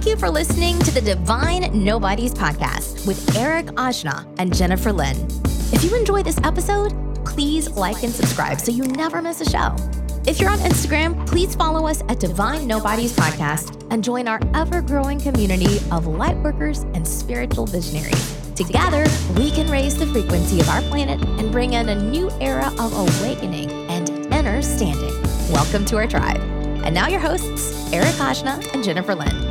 Thank you for listening to the Divine Nobodies podcast with Eric Ajna and Jennifer Lynn. If you enjoy this episode, please like and subscribe so you never miss a show. If you're on Instagram, please follow us at Divine Nobodies Podcast and join our ever growing community of light workers and spiritual visionaries. Together, we can raise the frequency of our planet and bring in a new era of awakening and inner standing. Welcome to our tribe. And now, your hosts, Eric Ajna and Jennifer Lynn.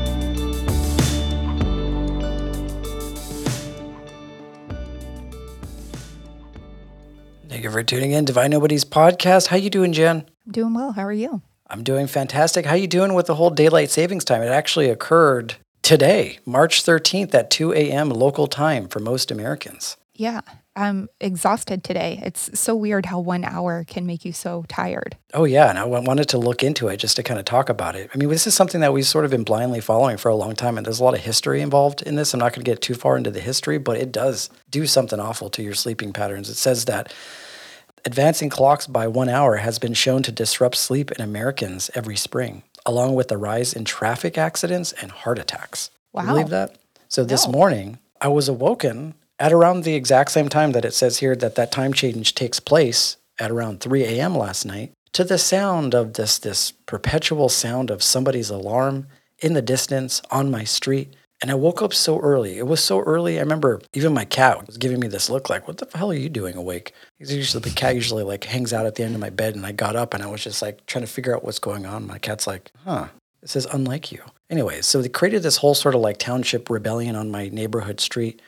For tuning in, Divine Nobodies podcast. How you doing, Jen? I'm doing well. How are you? I'm doing fantastic. How you doing with the whole daylight savings time? It actually occurred today, March 13th at 2 a.m. local time for most Americans. Yeah, I'm exhausted today. It's so weird how one hour can make you so tired. Oh, yeah. And I wanted to look into it just to kind of talk about it. I mean, this is something that we've sort of been blindly following for a long time, and there's a lot of history involved in this. I'm not going to get too far into the history, but it does do something awful to your sleeping patterns. It says that advancing clocks by one hour has been shown to disrupt sleep in Americans every spring, along with the rise in traffic accidents and heart attacks. You believe that? So this No. morning, I was awoken at around the exact same time that it says here that that time change takes place at around 3 a.m. last night to the sound of this this perpetual sound of somebody's alarm in the distance on my street. And I woke up so early. It was so early. I remember even my cat was giving me this look like, what the hell are you doing awake? He's usually the cat usually like hangs out at the end of my bed and I got up and I was just like trying to figure out what's going on. My cat's like, huh, it says unlike you. Anyway, so they created this whole sort of like township rebellion on my neighborhood street.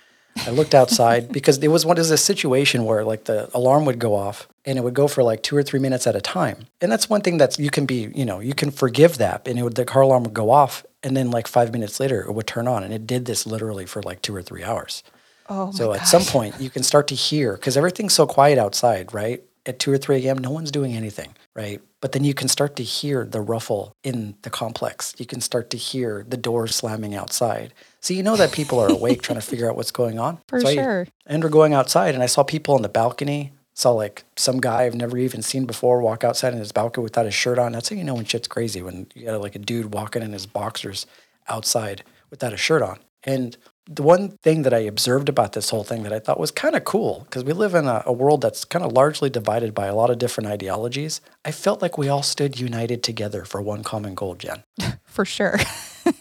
I looked outside because it was what is a situation where like the alarm would go off and it would go for like two or three minutes at a time. And that's one thing that's you can be, you know, you can forgive that. And it would the car alarm would go off and then like five minutes later it would turn on. And it did this literally for like two or three hours. Oh my So gosh. at some point you can start to hear because everything's so quiet outside, right? At two or three a.m., no one's doing anything, right? But then you can start to hear the ruffle in the complex. You can start to hear the doors slamming outside. So you know that people are awake trying to figure out what's going on. For so I sure. ended up going outside and I saw people on the balcony. Saw like some guy I've never even seen before walk outside in his balcony without his shirt on. That's how you know when shit's crazy when you got like a dude walking in his boxers outside without a shirt on. And the one thing that I observed about this whole thing that I thought was kind of cool, because we live in a, a world that's kind of largely divided by a lot of different ideologies. I felt like we all stood united together for one common goal, Jen, For sure.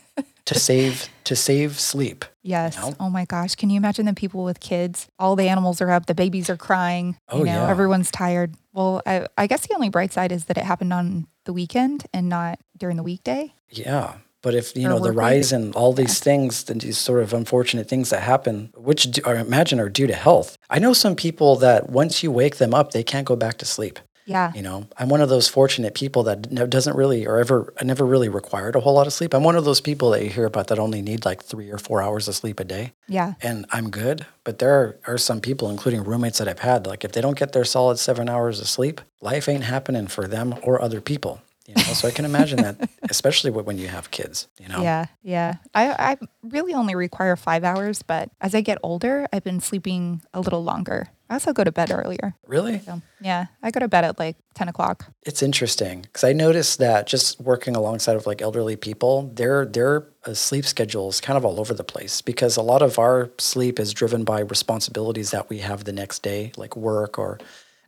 to save to save sleep. yes. know? Oh my gosh. Can you imagine the people with kids? All the animals are up, the babies are crying. Oh, you know, yeah. everyone's tired. Well, I, I guess the only bright side is that it happened on the weekend and not during the weekday. Yeah. But if you Or know the rise in all these things, then these sort of unfortunate things that happen, which do, I imagine are due to health. I know some people that once you wake them up, they can't go back to sleep. Yeah. You know, I'm one of those fortunate people that doesn't really or ever I never really required a whole lot of sleep. I'm one of those people that you hear about that only need like three or four hours of sleep a day, Yeah. and I'm good. But there are, are some people, including roommates that I've had, like if they don't get their solid seven hours of sleep, life ain't happening for them or other people. You know, so I can imagine that, especially when you have kids. You know, Yeah, yeah. I, I really only require five hours, but as I get older, I've been sleeping a little longer. I also go to bed earlier. really, So, yeah, I go to bed at like 10 o'clock. it's interesting because I noticed that just working alongside of like elderly people, their their uh, sleep schedule is kind of all over the place because a lot of our sleep is driven by responsibilities that we have the next day, like work or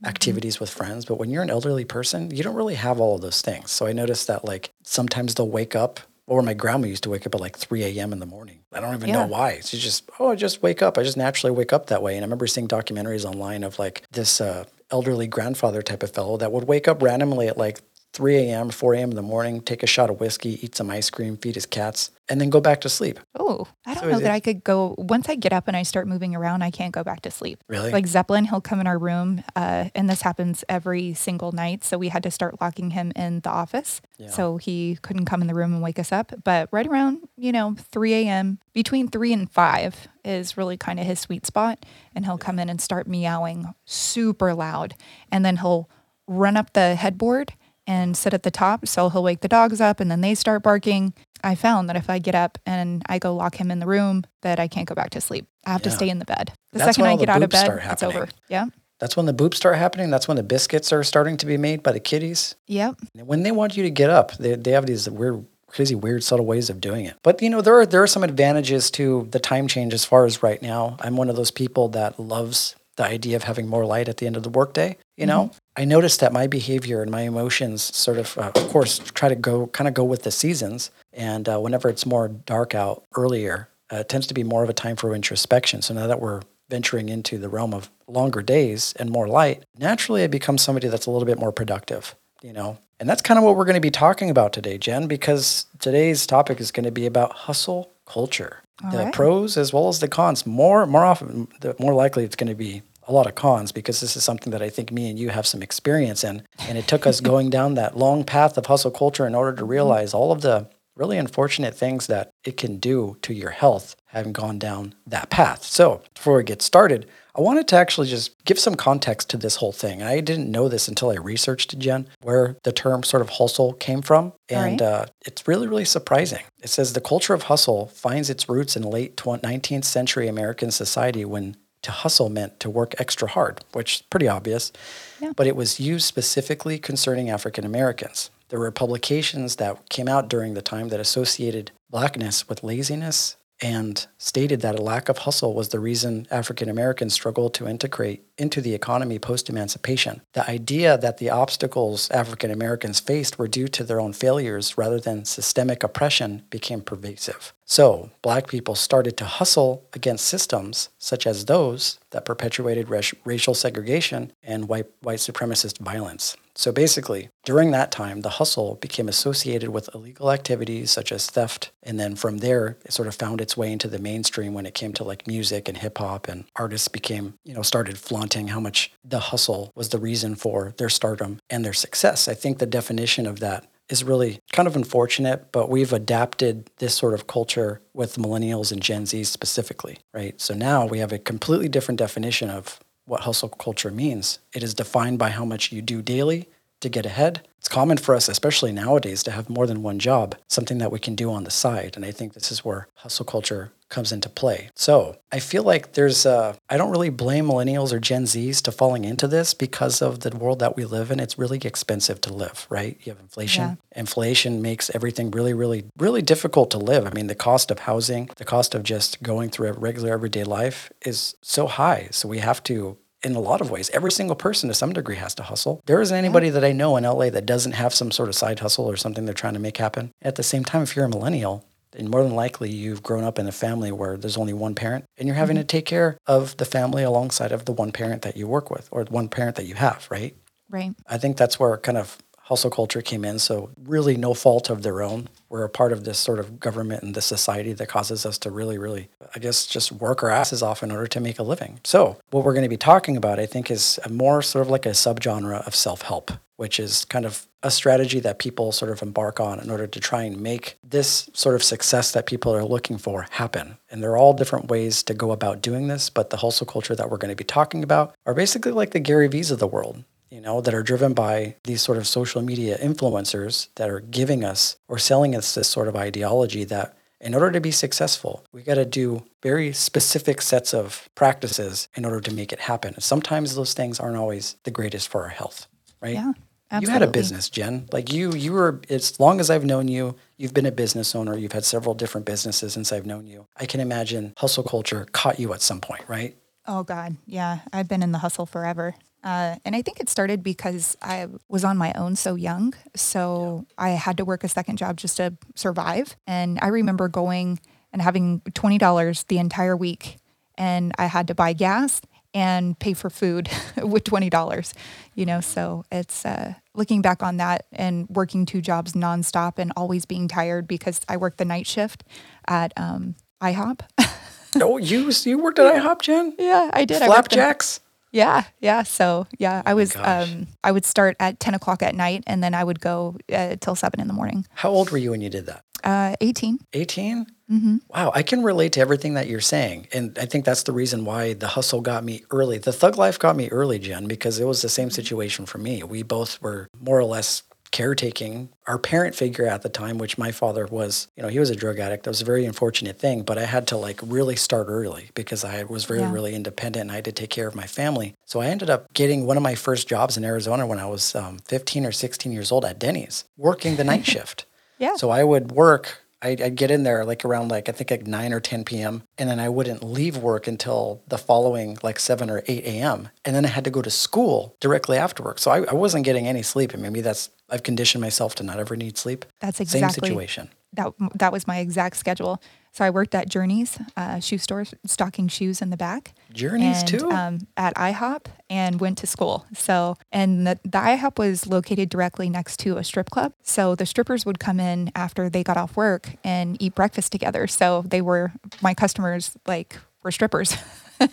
activities with friends. But when you're an elderly person, you don't really have all of those things. So I noticed that like sometimes they'll wake up. Or my grandma used to wake up at like 3 a.m. in the morning. I don't even know why. She's just, oh, I just wake up. I just naturally wake up that way. And I remember seeing documentaries online of like this uh, elderly grandfather type of fellow that would wake up randomly at like 3 a.m., 4 a.m. in the morning, take a shot of whiskey, eat some ice cream, feed his cats, and then go back to sleep. Oh, I don't So know that it- I could go. Once I get up and I start moving around, I can't go back to sleep. Really? Like Zeppelin, he'll come in our room, uh, and this happens every single night. So we had to start locking him in the office. Yeah. So he couldn't come in the room and wake us up. But right around, you know, 3 a.m., between 3 and 5 is really kind of his sweet spot. And he'll come in and start meowing super loud. And then he'll run up the headboard and sit at the top. So he'll wake the dogs up and then they start barking. I found that if I get up and I go lock him in the room, that I can't go back to sleep. I have to stay in the bed. The That's second I get out of bed, it's over. Yeah. That's when the boops start happening. That's when the biscuits are starting to be made by the kitties. Yep. When they want you to get up, they, they have these weird crazy, weird, subtle ways of doing it. But you know, there are there are some advantages to the time change as far as right now. I'm one of those people that loves the idea of having more light at the end of the workday. You know, I noticed that my behavior and my emotions sort of, uh, of course, try to go kind of go with the seasons. And uh, whenever it's more dark out earlier, uh, it tends to be more of a time for introspection. So now that we're venturing into the realm of longer days and more light, naturally I become somebody that's a little bit more productive, you know. And that's kind of what we're going to be talking about today, Jen, because today's topic is going to be about hustle culture. All the right. pros as well as the cons. More more often the more likely it's going to be a lot of cons because this is something that I think me and you have some experience in. And it took us going down that long path of hustle culture in order to realize all of the really unfortunate things that it can do to your health having gone down that path. So, before we get started, I wanted to actually just give some context to this whole thing. I didn't know this until I researched Jen, where the term sort of hustle came from. And right. uh, it's really, really surprising. It says the culture of hustle finds its roots in late tw- 19th century American society when to hustle meant to work extra hard, which is pretty obvious. Yeah. But it was used specifically concerning African Americans. There were publications that came out during the time that associated blackness with laziness and stated that a lack of hustle was the reason African Americans struggled to integrate into the economy post emancipation. The idea that the obstacles African Americans faced were due to their own failures rather than systemic oppression became pervasive. So, black people started to hustle against systems such as those that perpetuated rac- racial segregation and white, white supremacist violence. So basically, during that time, the hustle became associated with illegal activities such as theft. And then from there, it sort of found its way into the mainstream when it came to like music and hip hop. And artists became, you know, started flaunting how much the hustle was the reason for their stardom and their success. I think the definition of that is really kind of unfortunate, but we've adapted this sort of culture with millennials and Gen Z specifically, right? So now we have a completely different definition of what hustle culture means. It is defined by how much you do daily to get ahead. It's common for us, especially nowadays, to have more than one job, something that we can do on the side. And I think this is where hustle culture comes into play. So I feel like there's, uh, I don't really blame millennials or Gen Zs to falling into this because of the world that we live in. It's really expensive to live, right? You have inflation. Yeah. Inflation makes everything really, really, really difficult to live. I mean, the cost of housing, the cost of just going through a regular everyday life is so high. So we have to in a lot of ways. Every single person to some degree has to hustle. There isn't anybody that I know in LA that doesn't have some sort of side hustle or something they're trying to make happen. At the same time, if you're a millennial, then more than likely you've grown up in a family where there's only one parent and you're having to mm-hmm. take care of the family alongside of the one parent that you work with or the one parent that you have, right? Right. I think that's where kind of hustle culture came in. So really no fault of their own. We're a part of this sort of government and this society that causes us to really, really, I guess, just work our asses off in order to make a living. So what we're going to be talking about, I think, is a more sort of like a subgenre of self-help, which is kind of a strategy that people sort of embark on in order to try and make this sort of success that people are looking for happen. And there are all different ways to go about doing this, but the hustle culture that we're going to be talking about are basically like the Gary V's of the world you know, that are driven by these sort of social media influencers that are giving us or selling us this sort of ideology that in order to be successful, we got to do very specific sets of practices in order to make it happen. And sometimes those things aren't always the greatest for our health, right? Yeah. Absolutely. You had a business, Jen. Like you, you were as long as I've known you, you've been a business owner. You've had several different businesses since I've known you. I can imagine hustle culture caught you at some point, right? Oh God, yeah. I've been in the hustle forever. Uh, and I think it started because I was on my own so young. So I had to work a second job just to survive. And I remember going and having $20 the entire week. And I had to buy gas and pay for food with $20, you know? So it's uh, looking back on that and working two jobs nonstop and always being tired because I worked the night shift at um, IHOP. oh, you you worked at IHOP, Jen? yeah, I did. I worked Flapjacks? Yeah, yeah. So yeah, I was um I would start at ten o'clock at night and then I would go uh, till seven in the morning. How old were you when you did that? Uh, eighteen. 18? Mm-hmm. Wow, I can relate to everything that you're saying. And I think that's the reason why the hustle got me early. The thug life got me early, Jen, because it was the same situation for me. We both were more or less caretaking our parent figure at the time, which my father was, you know, he was a drug addict. That was a very unfortunate thing, but I had to like really start early because I was very, Yeah. really independent and I had to take care of my family. So I ended up getting one of my first jobs in Arizona when I was um, 15 or 16 years old at Denny's, working the night shift. Yeah. So I would work. I'd, I'd get in there like around like I think like nine or ten p.m. and then I wouldn't leave work until the following like seven or eight a.m. and then I had to go to school directly after work. So I, I wasn't getting any sleep, and maybe that's I've conditioned myself to not ever need sleep. That's exactly Same situation. that that was my exact schedule. So I worked at Journeys uh, shoe store, stocking shoes in the back. Journeys and, too? Um, at IHOP and went to school. So and the, the IHOP was located directly next to a strip club. So the strippers would come in after they got off work and eat breakfast together. So they were my customers like were strippers.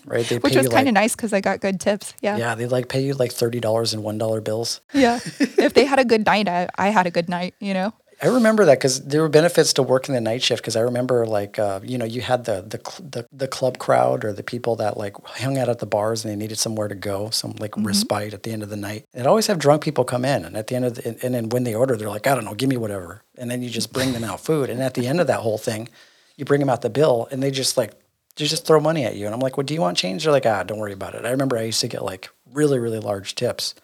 Right? They Which was kind of like, nice because I got good tips. Yeah. yeah, they like pay you like thirty dollars and one dollar bills. Yeah. if they had a good night, I, I had a good night, you know? I remember that because there were benefits to working the night shift. Because I remember, like, uh, you know, you had the, the cl- the the club crowd or the people that like hung out at the bars and they needed somewhere to go, some like respite at the end of the night. And I'd always have drunk people come in, and at the end of the, and, and then when they order, they're like, I don't know, give me whatever, and then you just bring them out food. And at the end of that whole thing, you bring them out the bill, and they just like they just throw money at you. And I'm like, well, do you want change? They're like, ah, don't worry about it. I remember I used to get like really really large tips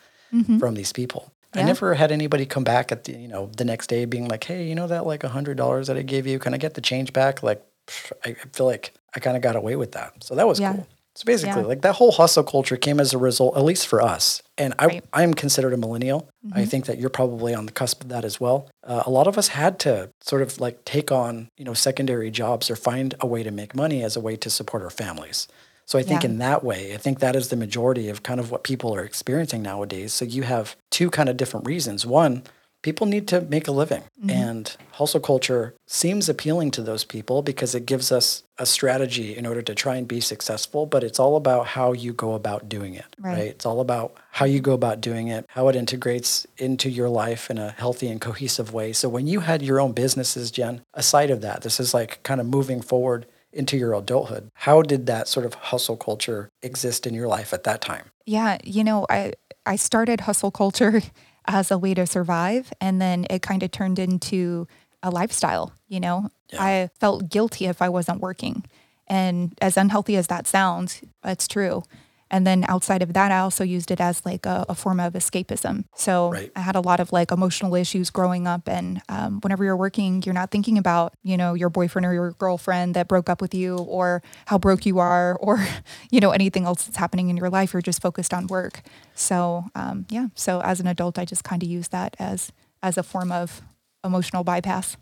from these people. I never had anybody come back at the you know the next day being like, hey, you know that like a hundred dollars that I gave you, can I get the change back? Like, pff, I feel like I kind of got away with that, so that was Yeah. cool. So basically, Yeah. like that whole hustle culture came as a result, at least for us. And I, Right. I'm considered a millennial. I think that you're probably on the cusp of that as well. Uh, a lot of us had to sort of like take on, you know, secondary jobs or find a way to make money as a way to support our families. So I think Yeah. in that way, I think that is the majority of kind of what people are experiencing nowadays. So you have two kind of different reasons. One, people need to make a living, mm-hmm. and hustle culture seems appealing to those people because it gives us a strategy in order to try and be successful. But it's all about how you go about doing it, Right. right? It's all about how you go about doing it, how it integrates into your life in a healthy and cohesive way. So when you had your own businesses, Jen, aside of that, this is like kind of moving forward into your adulthood. How did that sort of hustle culture exist in your life at that time? Yeah, you know, I I started hustle culture as a way to survive and then it kind of turned into a lifestyle, you know. Yeah. I felt guilty if I wasn't working. And as unhealthy as that sounds, it's true. And then outside of that, I also used it as like a, a form of escapism. So Right. I had a lot of like emotional issues growing up. And um, whenever you're working, you're not thinking about, you know, your boyfriend or your girlfriend that broke up with you or how broke you are or, you know, anything else that's happening in your life. You're just focused on work. So, um, yeah. So as an adult, I just kind of use that as, as a form of emotional bypass.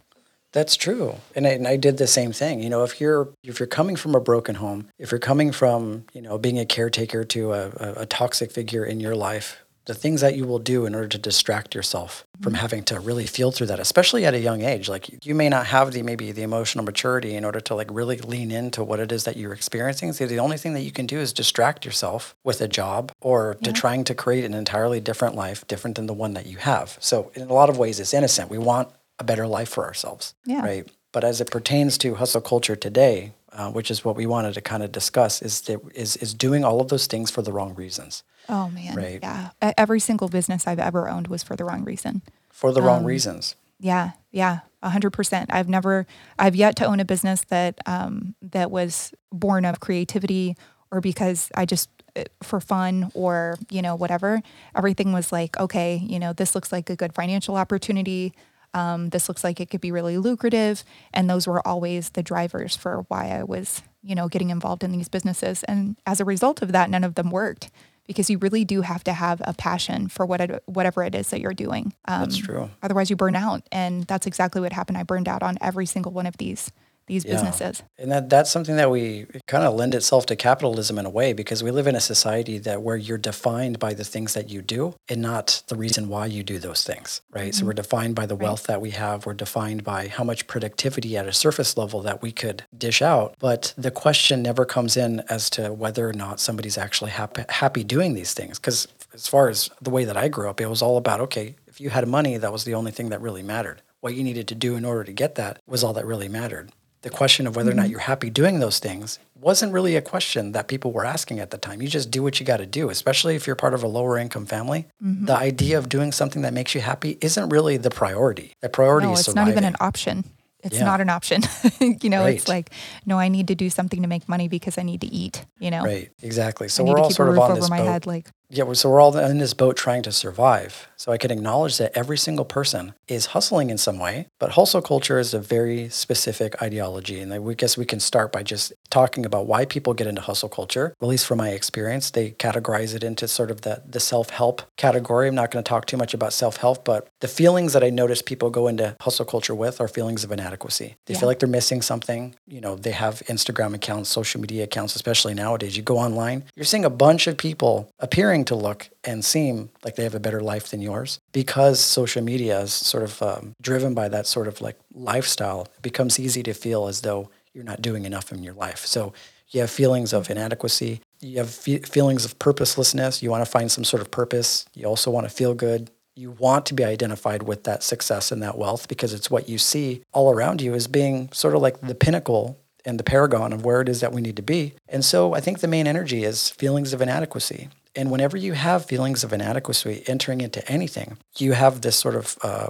That's true, and I, and I did the same thing. You know, if you're if you're coming from a broken home, if you're coming from you know being a caretaker to a, a, a toxic figure in your life, the things that you will do in order to distract yourself from mm-hmm. having to really feel through that, especially at a young age, like you may not have the maybe the emotional maturity in order to like really lean into what it is that you're experiencing. So the only thing that you can do is distract yourself with a job or to trying to create an entirely different life, different than the one that you have. So in a lot of ways, it's innocent. We want a better life for ourselves, Yeah. right? But as it pertains to hustle culture today, uh, which is what we wanted to kind of discuss, is that is is doing all of those things for the wrong reasons, Oh man. Right. Yeah. Every single business I've ever owned was for the wrong reason. for the Um, wrong reasons. Yeah, yeah, a hundred percent. I've never, I've yet to own a business that um, that was born of creativity or because I just uh, for fun or you know whatever. Everything was like, okay, you know, this looks like a good financial opportunity. Um, this looks like it could be really lucrative, and those were always the drivers for why I was, you know, getting involved in these businesses. And as a result of that, none of them worked because you really do have to have a passion for what it, whatever it is that you're doing. Um, That's true. Otherwise, you burn out, and that's exactly what happened. I burned out on every single one of these these Yeah. businesses. And that that's something that we kind of lend itself to capitalism in a way because we live in a society that where you're defined by the things that you do and not the reason why you do those things, right? So mm-hmm. we're defined by the wealth that we have, we're defined by how much productivity at a surface level that we could dish out, but the question never comes in as to whether or not somebody's actually happy happy doing these things because as far as the way that I grew up, it was all about okay, if you had money, that was the only thing that really mattered. What you needed to do in order to get that was all that really mattered the question of whether or not mm-hmm. you're happy doing those things wasn't really a question that people were asking at the time. You just do what you got to do, especially if you're part of a lower income family. Mm-hmm. The idea of doing something that makes you happy isn't really the priority. The priority No, is it's not even an option. It's Yeah. not an option. you know, it's like, no, I need to do something to make money because I need to eat. You know, Right, exactly. So we're all sort of on over this my boat. head. Like, Yeah, so we're all in this boat trying to survive. So I can acknowledge that every single person is hustling in some way, but hustle culture is a very specific ideology. And I guess we can start by just talking about why people get into hustle culture. At least from my experience, they categorize it into sort of the, the self help category. I'm not going to talk too much about self help, but the feelings that I notice people go into hustle culture with are feelings of inadequacy. They Yeah. feel like they're missing something. You know, they have Instagram accounts, social media accounts, especially nowadays. You go online, you're seeing a bunch of people appearing to look and seem like they have a better life than yours because social media is sort of um, driven by that sort of like lifestyle. It becomes easy to feel as though you're not doing enough in your life. So you have feelings of inadequacy. You have fe- feelings of purposelessness. You want to find some sort of purpose. You also want to feel good. You want to be identified with that success and that wealth because it's what you see all around you as being sort of like the pinnacle and the paragon of where it is that we need to be. And so I think the main energy is feelings of inadequacy. And whenever you have feelings of inadequacy entering into anything, you have this sort of uh,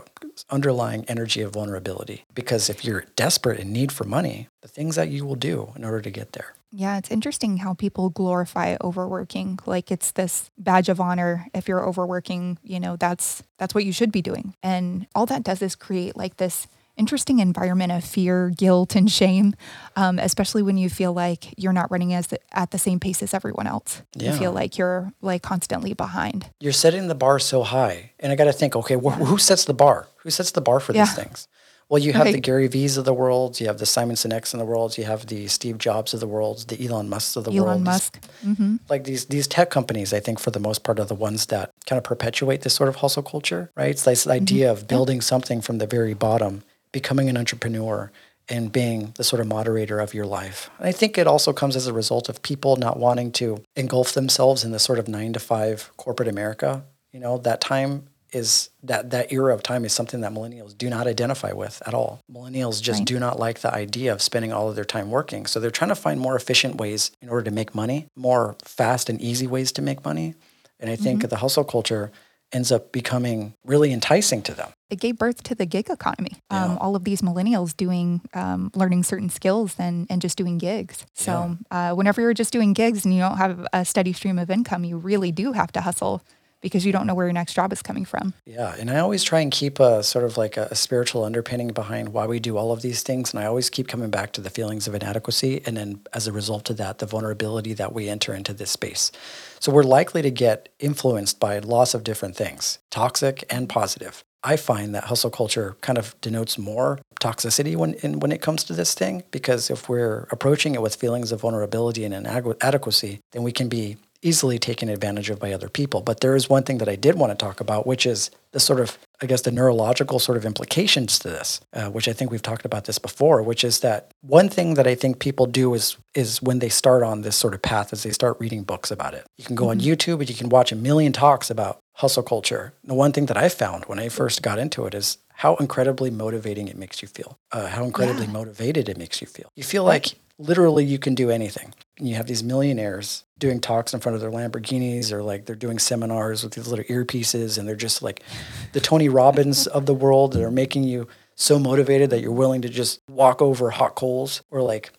underlying energy of vulnerability. Because if you're desperate in need for money, the things that you will do in order to get there. Yeah, it's interesting how people glorify overworking. Like it's this badge of honor. If you're overworking, you know, that's that's what you should be doing. And all that does is create like this interesting environment of fear, guilt, and shame, um, especially when you feel like you're not running as the, at the same pace as everyone else. Yeah. You feel like you're like constantly behind. You're setting the bar so high. And I got to think, okay, wh- who sets the bar? Who sets the bar for Yeah. these things? Well, you have the Gary V's of the world, you have the Simon Sinek's of the world, you have the Steve Jobs of the world, the Elon Musk's of the world. Elon Musk. hmm like these these tech companies, I think for the most part are the ones that kind of perpetuate this sort of hustle culture, right? It's this idea of building something from the very bottom, becoming an entrepreneur, and being the sort of moderator of your life. And I think it also comes as a result of people not wanting to engulf themselves in the sort of nine to five corporate America. You know, that time is that that era of time is something that millennials do not identify with at all. Millennials just Right. do not like the idea of spending all of their time working. So they're trying to find more efficient ways in order to make money, more fast and easy ways to make money. And I think mm-hmm. the hustle culture ends up becoming really enticing to them. It gave birth to the gig economy. Um, all of these millennials doing, um, learning certain skills and, and just doing gigs. So uh, whenever you're just doing gigs and you don't have a steady stream of income, you really do have to hustle because you don't know where your next job is coming from. Yeah, and I always try and keep a sort of like a, a spiritual underpinning behind why we do all of these things, and I always keep coming back to the feelings of inadequacy, and then as a result of that, the vulnerability that we enter into this space. So we're likely to get influenced by lots of different things, toxic and positive. I find that hustle culture kind of denotes more toxicity when in, when it comes to this thing because if we're approaching it with feelings of vulnerability and inadequacy, then we can be easily taken advantage of by other people. But there is one thing that I did want to talk about, which is the sort of, I guess, the neurological sort of implications to this, uh, which I think we've talked about this before, which is that one thing that I think people do is is when they start on this sort of path is they start reading books about it. You can go on YouTube and you can watch a million talks about hustle culture. The one thing that I found when I first got into it is how incredibly motivating it makes you feel, uh, how incredibly Yeah. motivated it makes you feel. You feel like literally you can do anything. And you have these millionaires doing talks in front of their Lamborghinis or like they're doing seminars with these little earpieces and they're just like the Tony Robbins of the world that are making you so motivated that you're willing to just walk over hot coals or like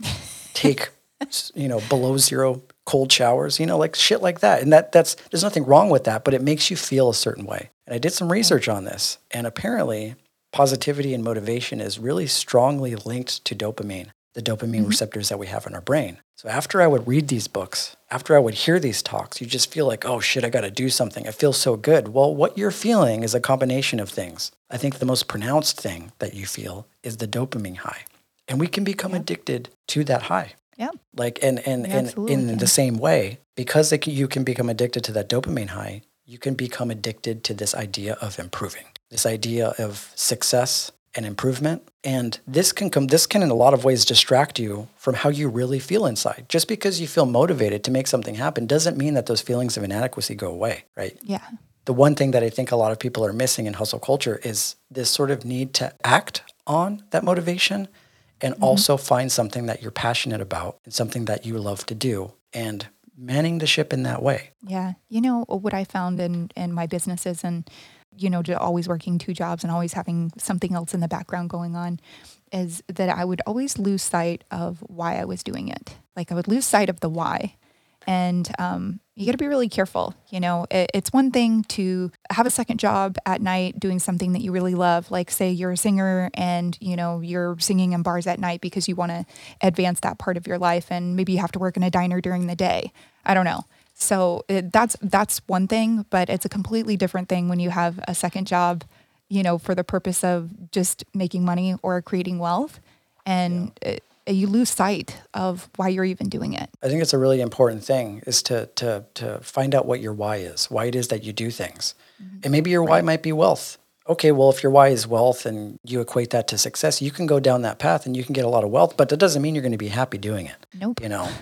take you know below zero cold showers you know like shit like that. And that that's there's nothing wrong with that but it makes you feel a certain way. And i did some research on this and apparently positivity and motivation is really strongly linked to dopamine the dopamine mm-hmm. receptors that we have in our brain. So after i would read these books after i would hear these talks you just feel like oh shit i got to do something. I feel so good. Well what you're feeling is a combination of things. I think the most pronounced thing that you feel is the dopamine high. And we can become addicted to that high Yeah. like and and, You and in the same way because can- you can become addicted to that dopamine high you can become addicted to this idea of improving this idea of success and improvement and this can come this can in a lot of ways distract you from how you really feel inside just because you feel motivated to make something happen doesn't mean that those feelings of inadequacy go away right Yeah. the one thing that I think a lot of people are missing in hustle culture is this sort of need to act on that motivation and mm-hmm. also find something that you're passionate about and something that you love to do and manning the ship in that way. Yeah. You know, uh, what I found in, in my businesses and, you know, just always working two jobs and always having something else in the background going on is that I would always lose sight of why I was doing it. Like I would lose sight of the why. And um, you got to be really careful. You know, it, it's one thing to have a second job at night doing something that you really love, like say you're a singer and you know you're singing in bars at night because you want to advance that part of your life, and maybe you have to work in a diner during the day. I don't know. So it, that's that's one thing, but it's a completely different thing when you have a second job, you know, for the purpose of just making money or creating wealth, and it, you lose sight of why you're even doing it. I think it's a really important thing is to to to find out what your why is, why it is that you do things. Mm-hmm. And maybe your why might be wealth. Okay, well if your why is wealth and you equate that to success, you can go down that path and you can get a lot of wealth, but that doesn't mean you're going to be happy doing it. Nope. You know.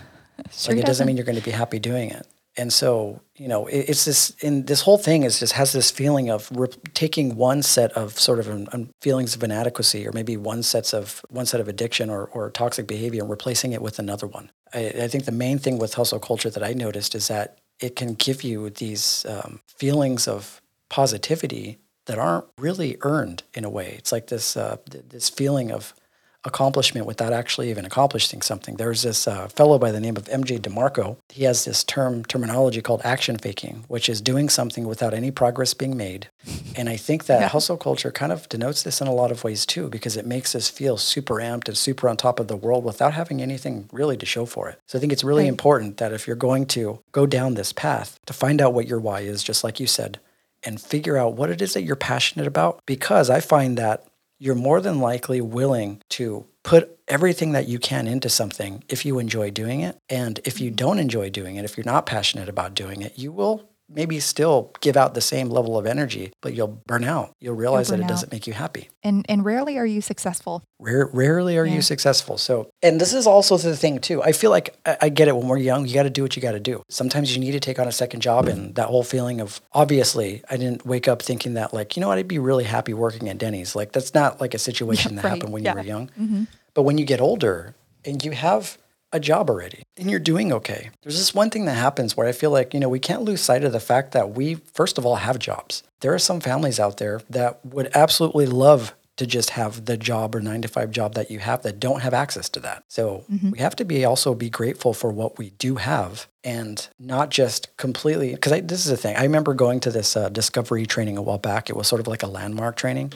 Sure like it doesn't doesn't. mean you're going to be happy doing it. And so, you know, it, it's this, and this whole thing is just has this feeling of taking one set of sort of um, um, feelings of inadequacy, or maybe one sets of one set of addiction or, or toxic behavior, and replacing it with another one. I, I think the main thing with hustle culture that I noticed is that it can give you these um, feelings of positivity that aren't really earned in a way. It's like this uh, th- this feeling of accomplishment without actually even accomplishing something. There's this uh, fellow by the name of MJ DeMarco. He has this term terminology called action faking, which is doing something without any progress being made. And I think that Yeah. hustle culture kind of denotes this in a lot of ways too, because it makes us feel super amped and super on top of the world without having anything really to show for it. So I think it's really Right. important that if you're going to go down this path, to find out what your why is, just like you said, and figure out what it is that you're passionate about. Because I find that you're more than likely willing to put everything that you can into something if you enjoy doing it. And if you mm-hmm. don't enjoy doing it, if you're not passionate about doing it, you will maybe still give out the same level of energy, but you'll burn out. You'll realize that it out. doesn't make you happy. And and rarely are you successful. Rare, rarely are Yeah. you successful. So, and this is also the thing too. I feel like I, I get it when we're young. You got to do what you got to do. Sometimes you need to take on a second job, and that whole feeling of obviously, I didn't wake up thinking that like, you know what, I'd be really happy working at Denny's. Like that's not like a situation that right. happened when Yeah. you were young. Mm-hmm. But when you get older and you have a job already and you're doing okay, there's this one thing that happens where I feel like, you know, we can't lose sight of the fact that we, first of all, have jobs. There are some families out there that would absolutely love to just have the job or nine to five job that you have that don't have access to that. So we have to be also be grateful for what we do have and not just completely because this is the thing. I remember going to this uh, discovery training a while back. It was sort of like a landmark training.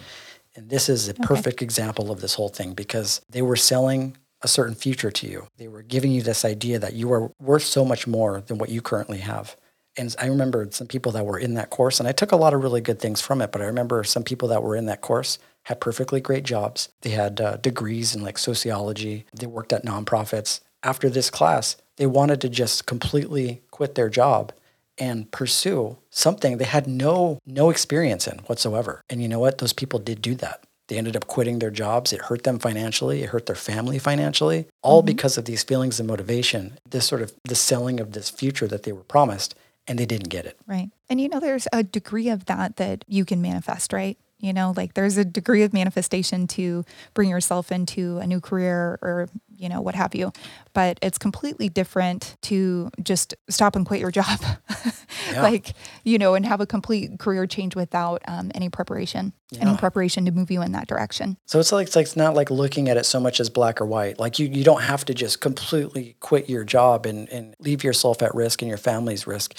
And this is a perfect example of this whole thing because they were selling a certain future to you. They were giving you this idea that you are worth so much more than what you currently have. And I remember some people that were in that course, and I took a lot of really good things from it. But I remember some people that were in that course had perfectly great jobs. They had uh, degrees in like sociology. They worked at nonprofits. After this class, they wanted to just completely quit their job and pursue something they had no no experience in whatsoever. And you know what? Those people did do that. They ended up quitting their jobs. It hurt them financially. It hurt their family financially, all mm-hmm. because of these feelings of motivation, this sort of the selling of this future that they were promised, and they didn't get it. Right. And you know, there's a degree of that that you can manifest, right? You know, like there's a degree of manifestation to bring yourself into a new career or, you know, what have you. But it's completely different to just stop and quit your job. Yeah. like, you know, and have a complete career change without um, any preparation, any preparation to move you in that direction. So it's like it's like it's not like looking at it so much as black or white. Like you, you don't have to just completely quit your job and, and leave yourself at risk and your family's risk.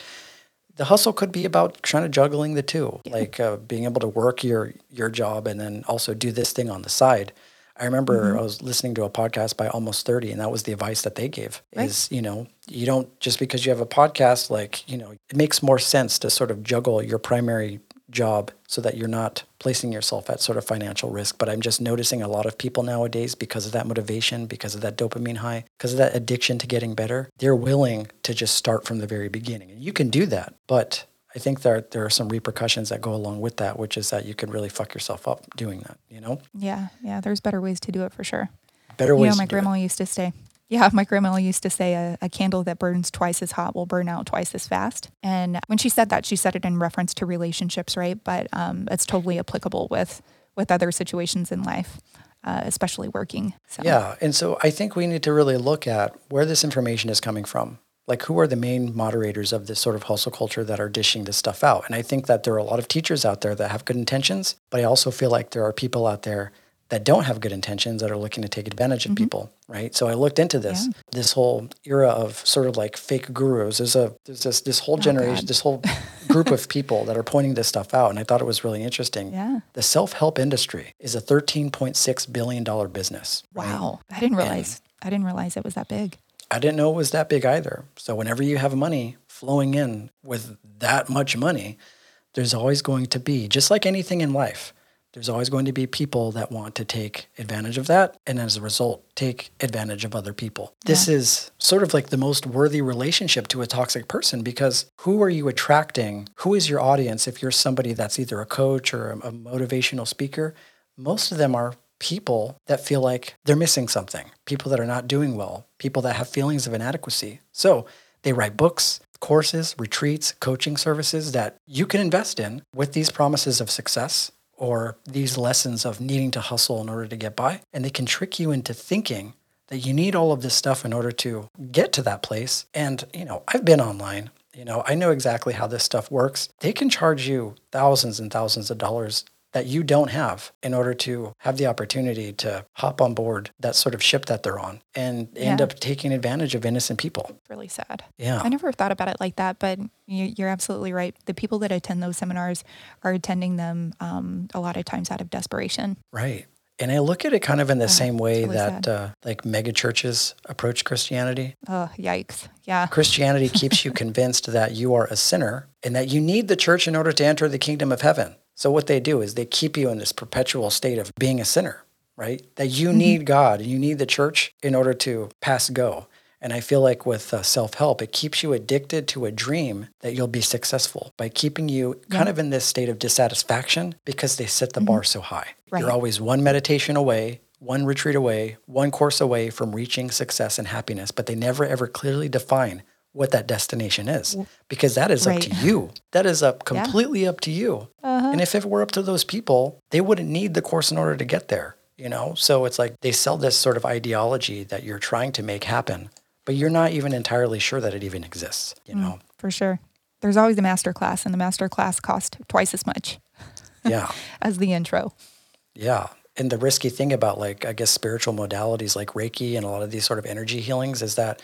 The hustle could be about trying to juggling the two, like uh, being able to work your your job and then also do this thing on the side. I remember mm-hmm. I was listening to a podcast by Almost 30 and that was the advice that they gave Right. is, you know, you don't just because you have a podcast like, you know, it makes more sense to sort of juggle your primary job so that you're not placing yourself at sort of financial risk. But I'm just noticing a lot of people nowadays because of that motivation, because of that dopamine high, because of that addiction to getting better, they're willing to just start from the very beginning. And you can do that, but I think there there are some repercussions that go along with that, which is that you can really fuck yourself up doing that. You know, Yeah. Yeah. There's better ways to do it for sure. better You ways. my to do it. grandma used to say, yeah, my grandma used to say a, a candle that burns twice as hot will burn out twice as fast. And when she said that, she said it in reference to relationships, right? But um, it's totally applicable with with other situations in life, uh, especially working. So, Yeah. And so I think we need to really look at where this information is coming from. Like, who are the main moderators of this sort of hustle culture that are dishing this stuff out? And I think that there are a lot of teachers out there that have good intentions, but I also feel like there are people out there that don't have good intentions that are looking to take advantage of mm-hmm. people, right? So I looked into this this whole era of sort of like fake gurus. There's a there's this this whole oh, generation, God. this whole group of people that are pointing this stuff out, and I thought it was really interesting. Yeah. The self help industry is a 13.6 billion dollar business. right? Wow. I didn't realize. I didn't realize it was that big. I didn't know it was that big either. So whenever you have money flowing in with that much money, there's always going to be, just like anything in life, there's always going to be people that want to take advantage of that and as a result take advantage of other people. This is sort of like the most worthy relationship to a toxic person because who are you attracting? Who is your audience if you're somebody that's either a coach or a, a motivational speaker? Most of them are people that feel like they're missing something, people that are not doing well, people that have feelings of inadequacy. So they write books, courses, retreats, coaching services that you can invest in with these promises of success or these lessons of needing to hustle in order to get by. And they can trick you into thinking that you need all of this stuff in order to get to that place. And, you know, I've been online. You know, I know exactly how this stuff works. They can charge you thousands and thousands of dollars that you don't have in order to have the opportunity to hop on board that sort of ship that they're on and end up taking advantage of innocent people. It's really sad. Yeah. I never thought about it like that, but you, you're absolutely right. The people that attend those seminars are attending them um, a lot of times out of desperation. Right. And I look at it kind of in the same way really that uh, like mega churches approach Christianity. Oh, yikes. Yeah. Christianity keeps you convinced that you are a sinner and that you need the church in order to enter the kingdom of heaven. So what they do is they keep you in this perpetual state of being a sinner, right? That you need God and you need the church in order to pass go. And I feel like with uh, self help, it keeps you addicted to a dream that you'll be successful by keeping you kind of in this state of dissatisfaction because they set the bar so high. Right. You're always one meditation away, one retreat away, one course away from reaching success and happiness, but they never ever clearly define what that destination is because that is up to you. That is up completely up to you. Uh-huh. And if it were up to those people, they wouldn't need the course in order to get there, you know? So it's like they sell this sort of ideology that you're trying to make happen, but you're not even entirely sure that it even exists, you mm, know? For sure. There's always a master class, and the master class cost twice as much Yeah. as the intro. Yeah. And the risky thing about like I guess spiritual modalities like Reiki and a lot of these sort of energy healings is that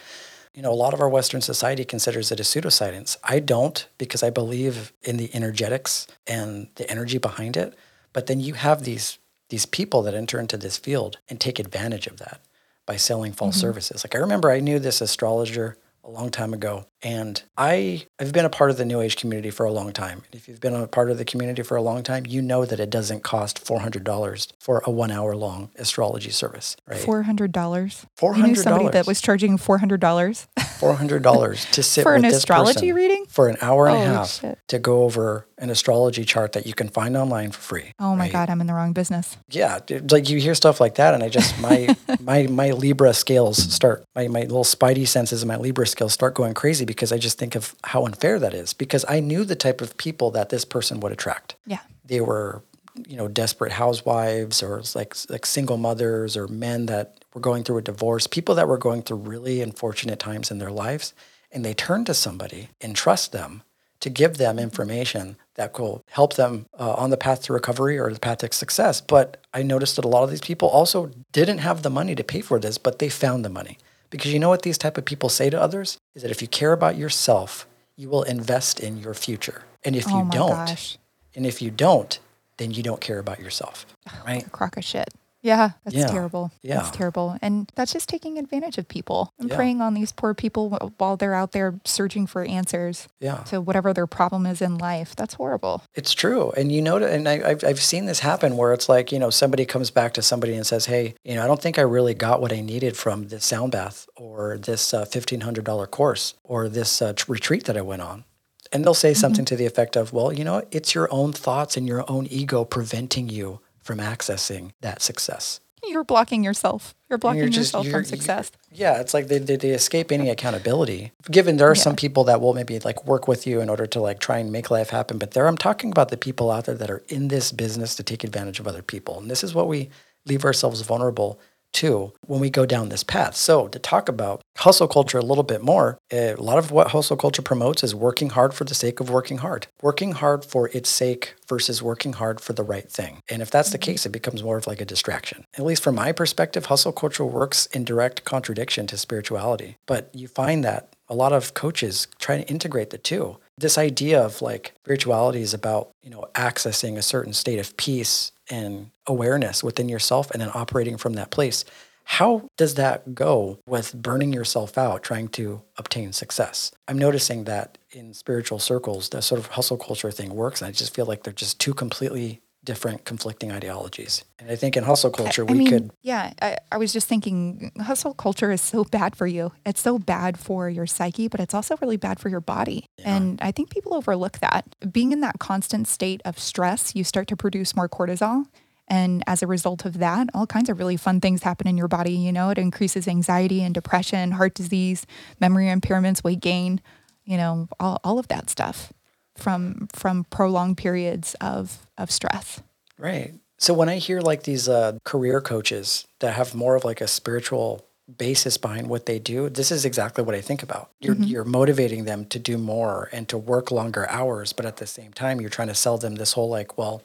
you know a lot of our western society considers it a pseudoscience. I don't because I believe in the energetics and the energy behind it. But then you have these these people that enter into this field and take advantage of that by selling false mm-hmm. services. Like I remember I knew this astrologer a long time ago and I have been a part of the new age community for a long time. If you've been a part of the community for a long time, you know that it doesn't cost $400 for a 1 hour long astrology service, right? Four hundred dollars. You knew somebody that was charging four hundred dollars $400 to sit For with an astrology reading? for an hour and a half shit. to go over an astrology chart that you can find online for free. Oh my right? god, I'm in the wrong business. yeah, like you hear stuff like that, and I just my my my Libra scales start my my little Spidey senses and my Libra scales start going crazy because I just think of how unfair that is. Because I knew the type of people that this person would attract. Yeah. They were, you know, desperate housewives or like like single mothers or men that were going through a divorce, people that were going through really unfortunate times in their lives, and they turn to somebody and trust them to give them information that will help them uh, on the path to recovery or the path to success. But I noticed that a lot of these people also didn't have the money to pay for this, but they found the money. Because you know what these type of people say to others is that if you care about yourself, you will invest in your future. And if Oh you don't, gosh. and if you don't, then you don't care about yourself, right? A crock of shit. Yeah, that's Yeah. terrible. Yeah. That's terrible. And that's just taking advantage of people and Yeah. preying on these poor people while they're out there searching for answers Yeah. to whatever their problem is in life. That's horrible. It's true. And you know, and I, I've, I've seen this happen where it's like, you know, somebody comes back to somebody and says, hey, you know, I don't think I really got what I needed from this sound bath or this uh, $1,500 course or this uh, tr- retreat that I went on. And they'll say something to the effect of, well, you know, it's your own thoughts and your own ego preventing you from accessing that success. You're blocking yourself. You're blocking you're just- yourself you're- from success. Yeah, it's like they, they, they escape any accountability. Given there are some people that will maybe like work with you in order to like try and make life happen, but there I'm talking about the people out there that are in this business to take advantage of other people. And this is what we leave ourselves vulnerable too when we go down this path. So, to talk about hustle culture a little bit more, eh, a lot of what hustle culture promotes is working hard for the sake of working hard, working hard for its sake versus working hard for the right thing. And if that's the mm-hmm. case, it becomes more of like a distraction. At least from my perspective, hustle culture works in direct contradiction to spirituality. But you find that a lot of coaches try to integrate the two. This idea of like spirituality is about, you know, accessing a certain state of peace and awareness within yourself and then operating from that place. How does that go with burning yourself out trying to obtain success? I'm noticing that in spiritual circles, the sort of hustle culture thing works. And I just feel like they're just two completely different conflicting ideologies. And I think in hustle culture, I we mean, could Yeah, I, I was just thinking hustle culture is so bad for you. It's so bad for your psyche, but it's also really bad for your body. And I think people overlook that. Being in that constant state of stress, you start to produce more cortisol. And as a result of that, all kinds of really fun things happen in your body. You know, it increases anxiety and depression, heart disease, memory impairments, weight gain, you know, all, all of that stuff from from prolonged periods of of stress. Right. So when I hear like these uh, career coaches that have more of like a spiritual basis behind what they do, this is exactly what I think about. You're you're motivating them to do more and to work longer hours, but at the same time, you're trying to sell them this whole like, well,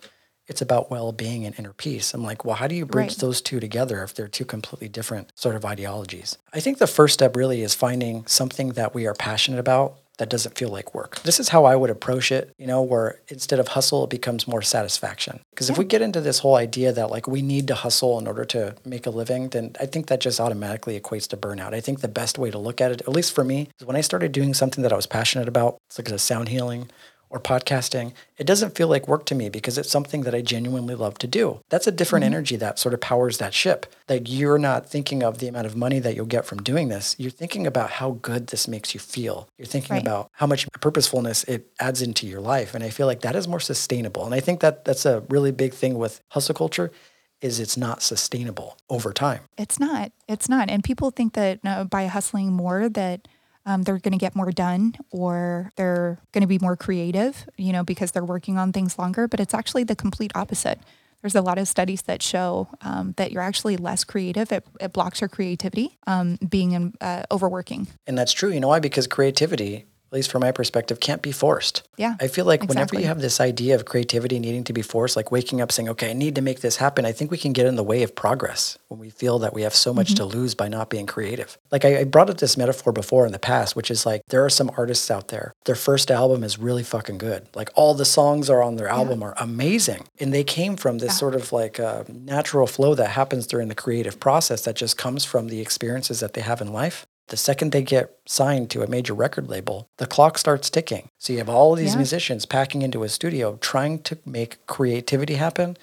it's about well-being and inner peace. I'm like, well, how do you bridge Right. those two together if they're two completely different sort of ideologies? I think the first step really is finding something that we are passionate about that doesn't feel like work. This is how I would approach it, you know, where instead of hustle, it becomes more satisfaction. Because if we get into this whole idea that like we need to hustle in order to make a living, then I think that just automatically equates to burnout. I think the best way to look at it, at least for me, is when I started doing something that I was passionate about, it's like a sound healing or podcasting, it doesn't feel like work to me because it's something that I genuinely love to do. That's a different energy that sort of powers that ship. That you're not thinking of the amount of money that you'll get from doing this. You're thinking about how good this makes you feel. You're thinking Right. about how much purposefulness it adds into your life. And I feel like that is more sustainable. And I think that that's a really big thing with hustle culture is it's not sustainable over time. It's not. It's not. And people think that uh, by hustling more that um, they're going to get more done or they're going to be more creative, you know, because they're working on things longer. But it's actually the complete opposite. There's a lot of studies that show um, that you're actually less creative. It, it blocks your creativity um, being in, uh, overworking. And that's true. You know why? Because creativity, at least from my perspective, can't be forced. Yeah, I feel like whenever you have this idea of creativity needing to be forced, like waking up saying, okay, I need to make this happen, I think we can get in the way of progress when we feel that we have so much to Mm-hmm. lose by not being creative. Like I, I brought up this metaphor before in the past, which is like there are some artists out there, their first album is really fucking good. Like all the songs are on their album are amazing. And they came from this sort of like uh, natural flow that happens during the creative process that just comes from the experiences that they have in life. The second they get signed to a major record label, the clock starts ticking. So you have all of these Yeah. musicians packing into a studio trying to make creativity happen.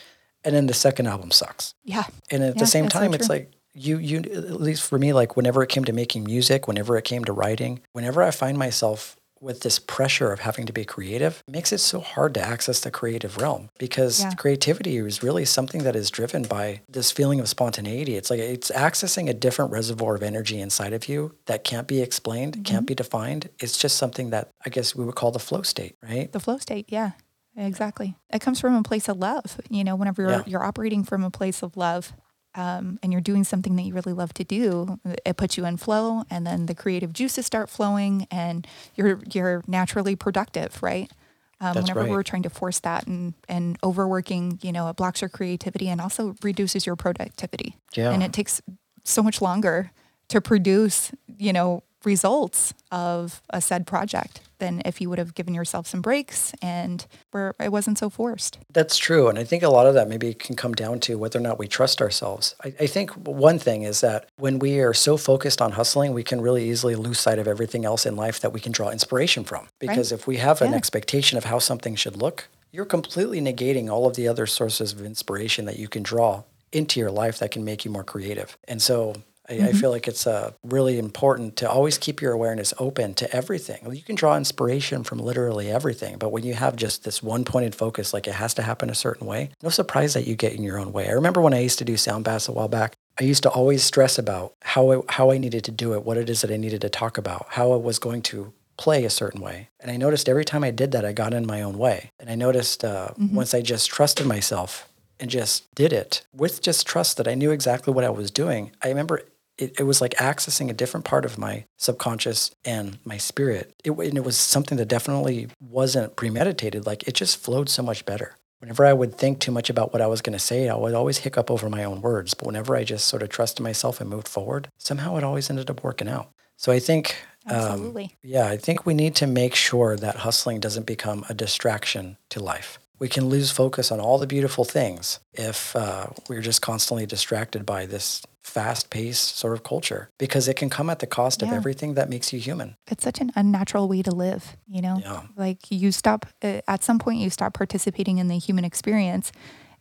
And then the second album sucks. yeah, And at Yeah, the same it's so time, it's like you, you, at least for me, like whenever it came to making music, whenever it came to writing, whenever I find myself with this pressure of having to be creative, makes it so hard to access the creative realm because Yeah. creativity is really something that is driven by this feeling of spontaneity. It's like it's accessing a different reservoir of energy inside of you that can't be explained, Mm-hmm. can't be defined. It's just something that I guess we would call the flow state, right? the flow state. Yeah, exactly. It comes from a place of love. You know, whenever you're Yeah. you're operating from a place of love, um, and you're doing something that you really love to do, it puts you in flow, and then the creative juices start flowing, and you're you're naturally productive, right? Um, whenever right. we're trying to force that and and overworking, you know, it blocks your creativity and also reduces your productivity. Yeah. and it takes so much longer to produce, you know, results of a said project than if you would have given yourself some breaks and where it wasn't so forced. That's true. And I think a lot of that maybe can come down to whether or not we trust ourselves. I, I think one thing is that when we are so focused on hustling, we can really easily lose sight of everything else in life that we can draw inspiration from. Because if we have an Yeah. expectation of how something should look, you're completely negating all of the other sources of inspiration that you can draw into your life that can make you more creative. And so I, I feel like it's uh, really important to always keep your awareness open to everything. You can draw inspiration from literally everything, but when you have just this one pointed focus, like it has to happen a certain way, no surprise that you get in your own way. I remember when I used to do sound baths a while back, I used to always stress about how I, how I needed to do it, what it is that I needed to talk about, how I was going to play a certain way. And I noticed every time I did that, I got in my own way. And I noticed uh, once I just trusted myself and just did it with just trust that I knew exactly what I was doing. I remember it, it was like accessing a different part of my subconscious and my spirit. It, and it was something that definitely wasn't premeditated. Like it just flowed so much better. Whenever I would think too much about what I was going to say, I would always hiccup over my own words. But whenever I just sort of trusted myself and moved forward, somehow it always ended up working out. So I think, um, Absolutely. yeah, I think we need to make sure that hustling doesn't become a distraction to life. We can lose focus on all the beautiful things if uh, we're just constantly distracted by this fast paced sort of culture because it can come at the cost of everything that makes you human. it's such an unnatural way to live, you know? Yeah. Like you stop, uh, at some point, you stop participating in the human experience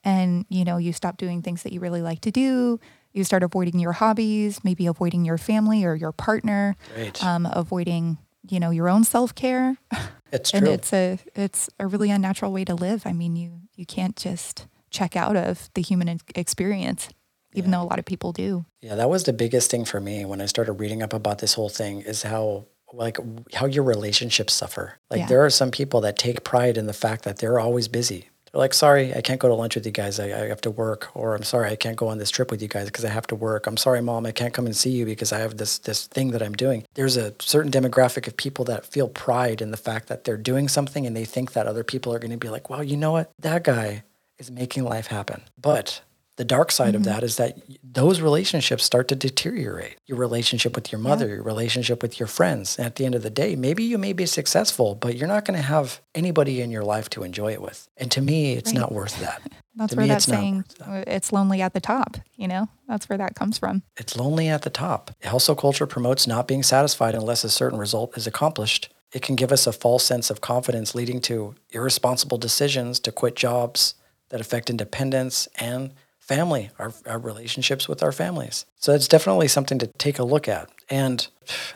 and, you know, you stop doing things that you really like to do. You start avoiding your hobbies, maybe avoiding your family or your partner, Right. um, avoiding, you know, your own self care. it's true. and it's a, it's a really unnatural way to live. I mean, you, you can't just check out of the human experience, even though a lot of people do. Yeah, that was the biggest thing for me when I started reading up about this whole thing is how like how your relationships suffer. Like Yeah. there are some people that take pride in the fact that they're always busy. They're like, sorry, I can't go to lunch with you guys. I, I have to work. Or I'm sorry, I can't go on this trip with you guys because I have to work. I'm sorry, mom, I can't come and see you because I have this this thing that I'm doing. There's a certain demographic of people that feel pride in the fact that they're doing something and they think that other people are going to be like, wow, you know what? That guy is making life happen. But the dark side of mm-hmm. that is that those relationships start to deteriorate. Your relationship with your mother, your relationship with your friends. And at the end of the day, maybe you may be successful, but you're not going to have anybody in your life to enjoy it with. And to me, it's Right. not worth that. That's To where me, that saying, that. it's lonely at the top, you know? That's where that comes from. It's lonely at the top. Hustle culture promotes not being satisfied unless a certain result is accomplished. It can give us a false sense of confidence, leading to irresponsible decisions to quit jobs that affect independence and family, our, our relationships with our families. So it's definitely something to take a look at. And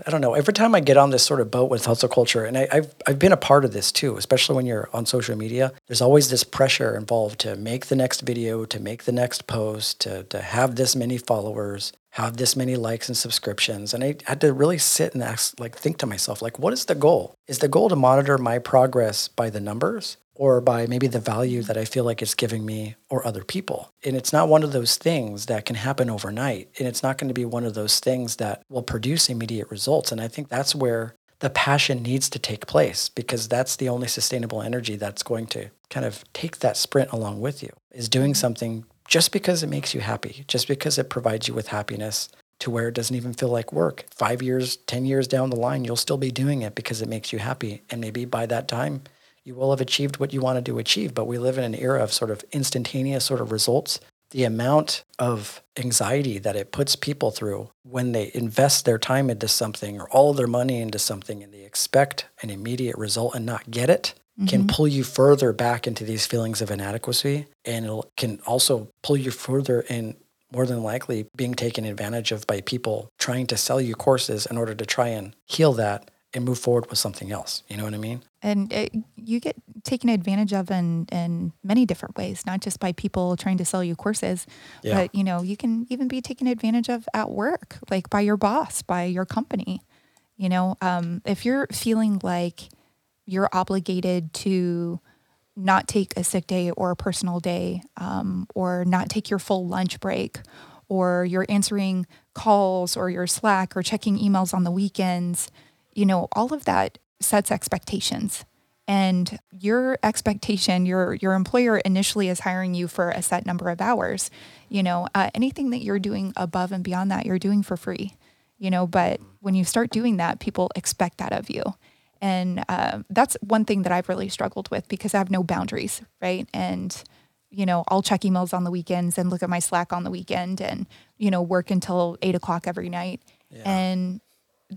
I don't know, every time I get on this sort of boat with hustle culture, and I, I've, I've been a part of this too, especially when you're on social media, there's always this pressure involved to make the next video, to make the next post, to, to have this many followers, have this many likes and subscriptions. And I had to really sit and ask, like, think to myself, like, what is the goal? Is the goal to monitor my progress by the numbers? Or by maybe the value that I feel like it's giving me or other people. And it's not one of those things that can happen overnight. And it's not going to be one of those things that will produce immediate results. And I think that's where the passion needs to take place because that's the only sustainable energy that's going to kind of take that sprint along with you is doing something just because it makes you happy, just because it provides you with happiness to where it doesn't even feel like work. Five years, 10 years down the line, you'll still be doing it because it makes you happy. And maybe by that time, you will have achieved what you wanted to achieve. But we live in an era of sort of instantaneous sort of results. The amount of anxiety that it puts people through when they invest their time into something or all of their money into something and they expect an immediate result and not get it can mm-hmm. pull you further back into these feelings of inadequacy and it can also pull you further in more than likely being taken advantage of by people trying to sell you courses in order to try and heal that and move forward with something else. You know what I mean? And it, you get taken advantage of in, in many different ways, not just by people trying to sell you courses, Yeah. but you know, you can even be taken advantage of at work, like by your boss, by your company. You know, um, if you're feeling like you're obligated to not take a sick day or a personal day, um, or not take your full lunch break, or you're answering calls or your Slack or checking emails on the weekends, you know, all of that sets expectations. And your expectation, your your employer initially is hiring you for a set number of hours. You know, uh, anything that you're doing above and beyond that, you're doing for free. You know, but when you start doing that, people expect that of you. And uh, that's one thing that I've really struggled with because I have no boundaries, right? And, you know, I'll check emails on the weekends and look at my Slack on the weekend and, you know, work until eight o'clock every night. And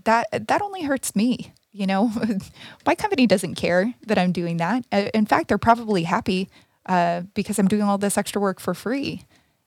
that that only hurts me. You know, my company doesn't care that I'm doing that. Uh, In fact, they're probably happy uh, because I'm doing all this extra work for free.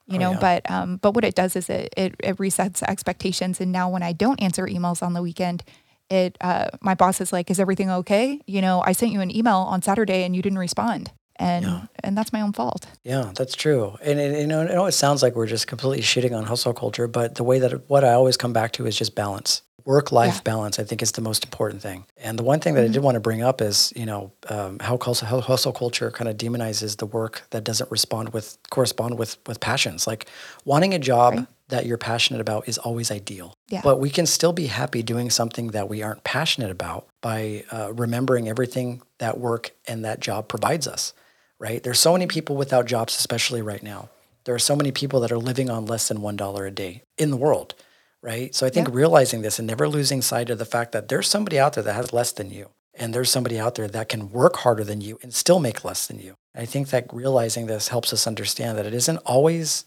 You Oh, know, yeah. but um, but what it does is it, it it resets expectations. And now when I don't answer emails on the weekend, it uh, my boss is like, "Is everything okay?" You know, I sent you an email on Saturday and you didn't respond, and and that's my own fault. Yeah, that's true. And, and you know, it sounds like we're just completely shitting on hustle culture, but the way that what I always come back to is just balance. Work life Yeah. balance, I think, is the most important thing. And the one thing that I did want to bring up is, you know, um, how, hustle, how hustle culture kind of demonizes the work that doesn't respond with correspond with with passions. Like wanting a job Right. that you're passionate about is always ideal. Yeah. But we can still be happy doing something that we aren't passionate about by uh, remembering everything that work and that job provides us. Right? There's so many people without jobs, especially right now. There are so many people that are living on less than one dollar a day in the world right? So I think realizing this and never losing sight of the fact that there's somebody out there that has less than you, and there's somebody out there that can work harder than you and still make less than you. I think that realizing this helps us understand that it isn't always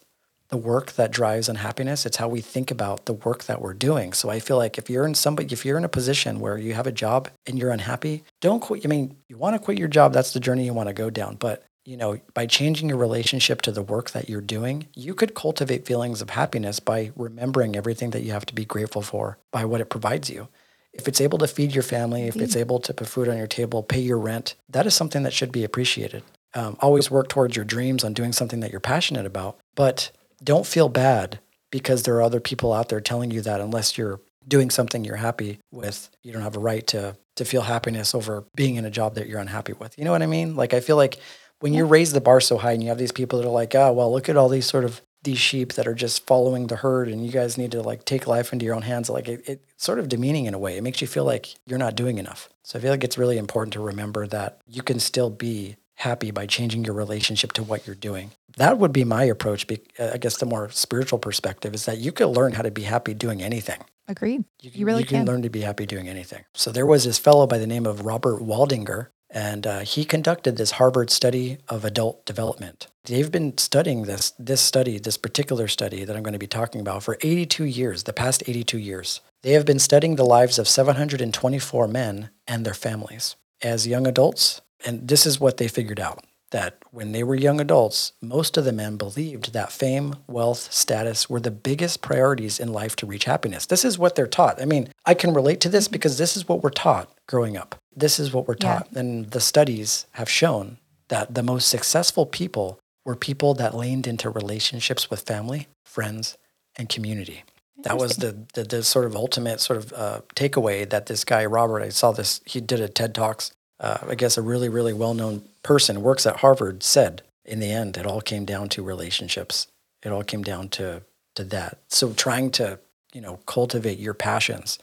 the work that drives unhappiness. It's how we think about the work that we're doing. So I feel like if you're in somebody, if you're in a position where you have a job and you're unhappy, don't quit. I mean, you want to quit your job. That's the journey you want to go down. But you know, by changing your relationship to the work that you're doing, you could cultivate feelings of happiness by remembering everything that you have to be grateful for by what it provides you. If it's able to feed your family, if it's able to put food on your table, pay your rent, that is something that should be appreciated. Um, always work towards your dreams on doing something that you're passionate about, but don't feel bad because there are other people out there telling you that unless you're doing something you're happy with, you don't have a right to to feel happiness over being in a job that you're unhappy with. You know what I mean? Like I feel like when you raise the bar so high and you have these people that are like, oh, well, look at all these sort of these sheep that are just following the herd and you guys need to like take life into your own hands. Like it, it's sort of demeaning in a way. It makes you feel like you're not doing enough. So I feel like it's really important to remember that you can still be happy by changing your relationship to what you're doing. That would be my approach. uh, I guess the more spiritual perspective is that you could learn how to be happy doing anything. Agreed. You, You really can, can. learn to be happy doing anything. So there was this fellow by the name of Robert Waldinger, and uh, he conducted this Harvard study of adult development. They've been studying this this study, this particular study that I'm going to be talking about for 82 years, the past 82 years. They have been studying the lives of 724 men and their families as young adults, and this is what they figured out that when they were young adults, most of the men believed that fame, wealth, status were the biggest priorities in life to reach happiness. This is what they're taught. I mean, I can relate to this because this is what we're taught growing up. This is what we're Yeah. taught. And the studies have shown that the most successful people were people that leaned into relationships with family, friends, and community. That was the, the, the sort of ultimate sort of uh, takeaway that this guy, Robert, I saw this, he did a TED Talks uh, I guess a really, really well known person works at Harvard said in the end, it all came down to relationships. It all came down to, to that. So trying to, you know, cultivate your passions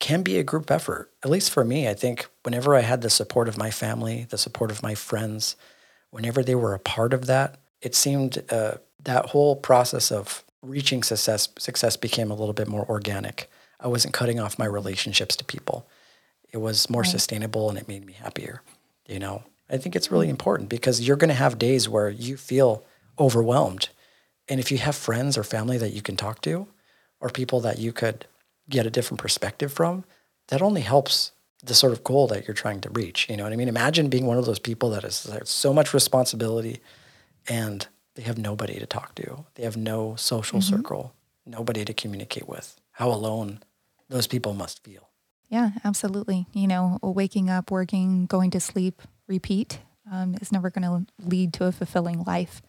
can be a group effort. At least for me, I think whenever I had the support of my family, the support of my friends, whenever they were a part of that, it seemed uh, that whole process of reaching success success became a little bit more organic. I wasn't cutting off my relationships to people it was more sustainable and it made me happier you know? I think it's really important because you're going to have days where you feel overwhelmed. And if you have friends or family that you can talk to or people that you could get a different perspective from that only helps the sort of goal that you're trying to reach you know what i mean? Imagine being one of those people that has so much responsibility and they have nobody to talk to. They have no social mm-hmm. circle nobody to communicate with. How alone those people must feel Yeah, absolutely. You know, waking up, working, going to sleep, repeat um, is never going to lead to a fulfilling life.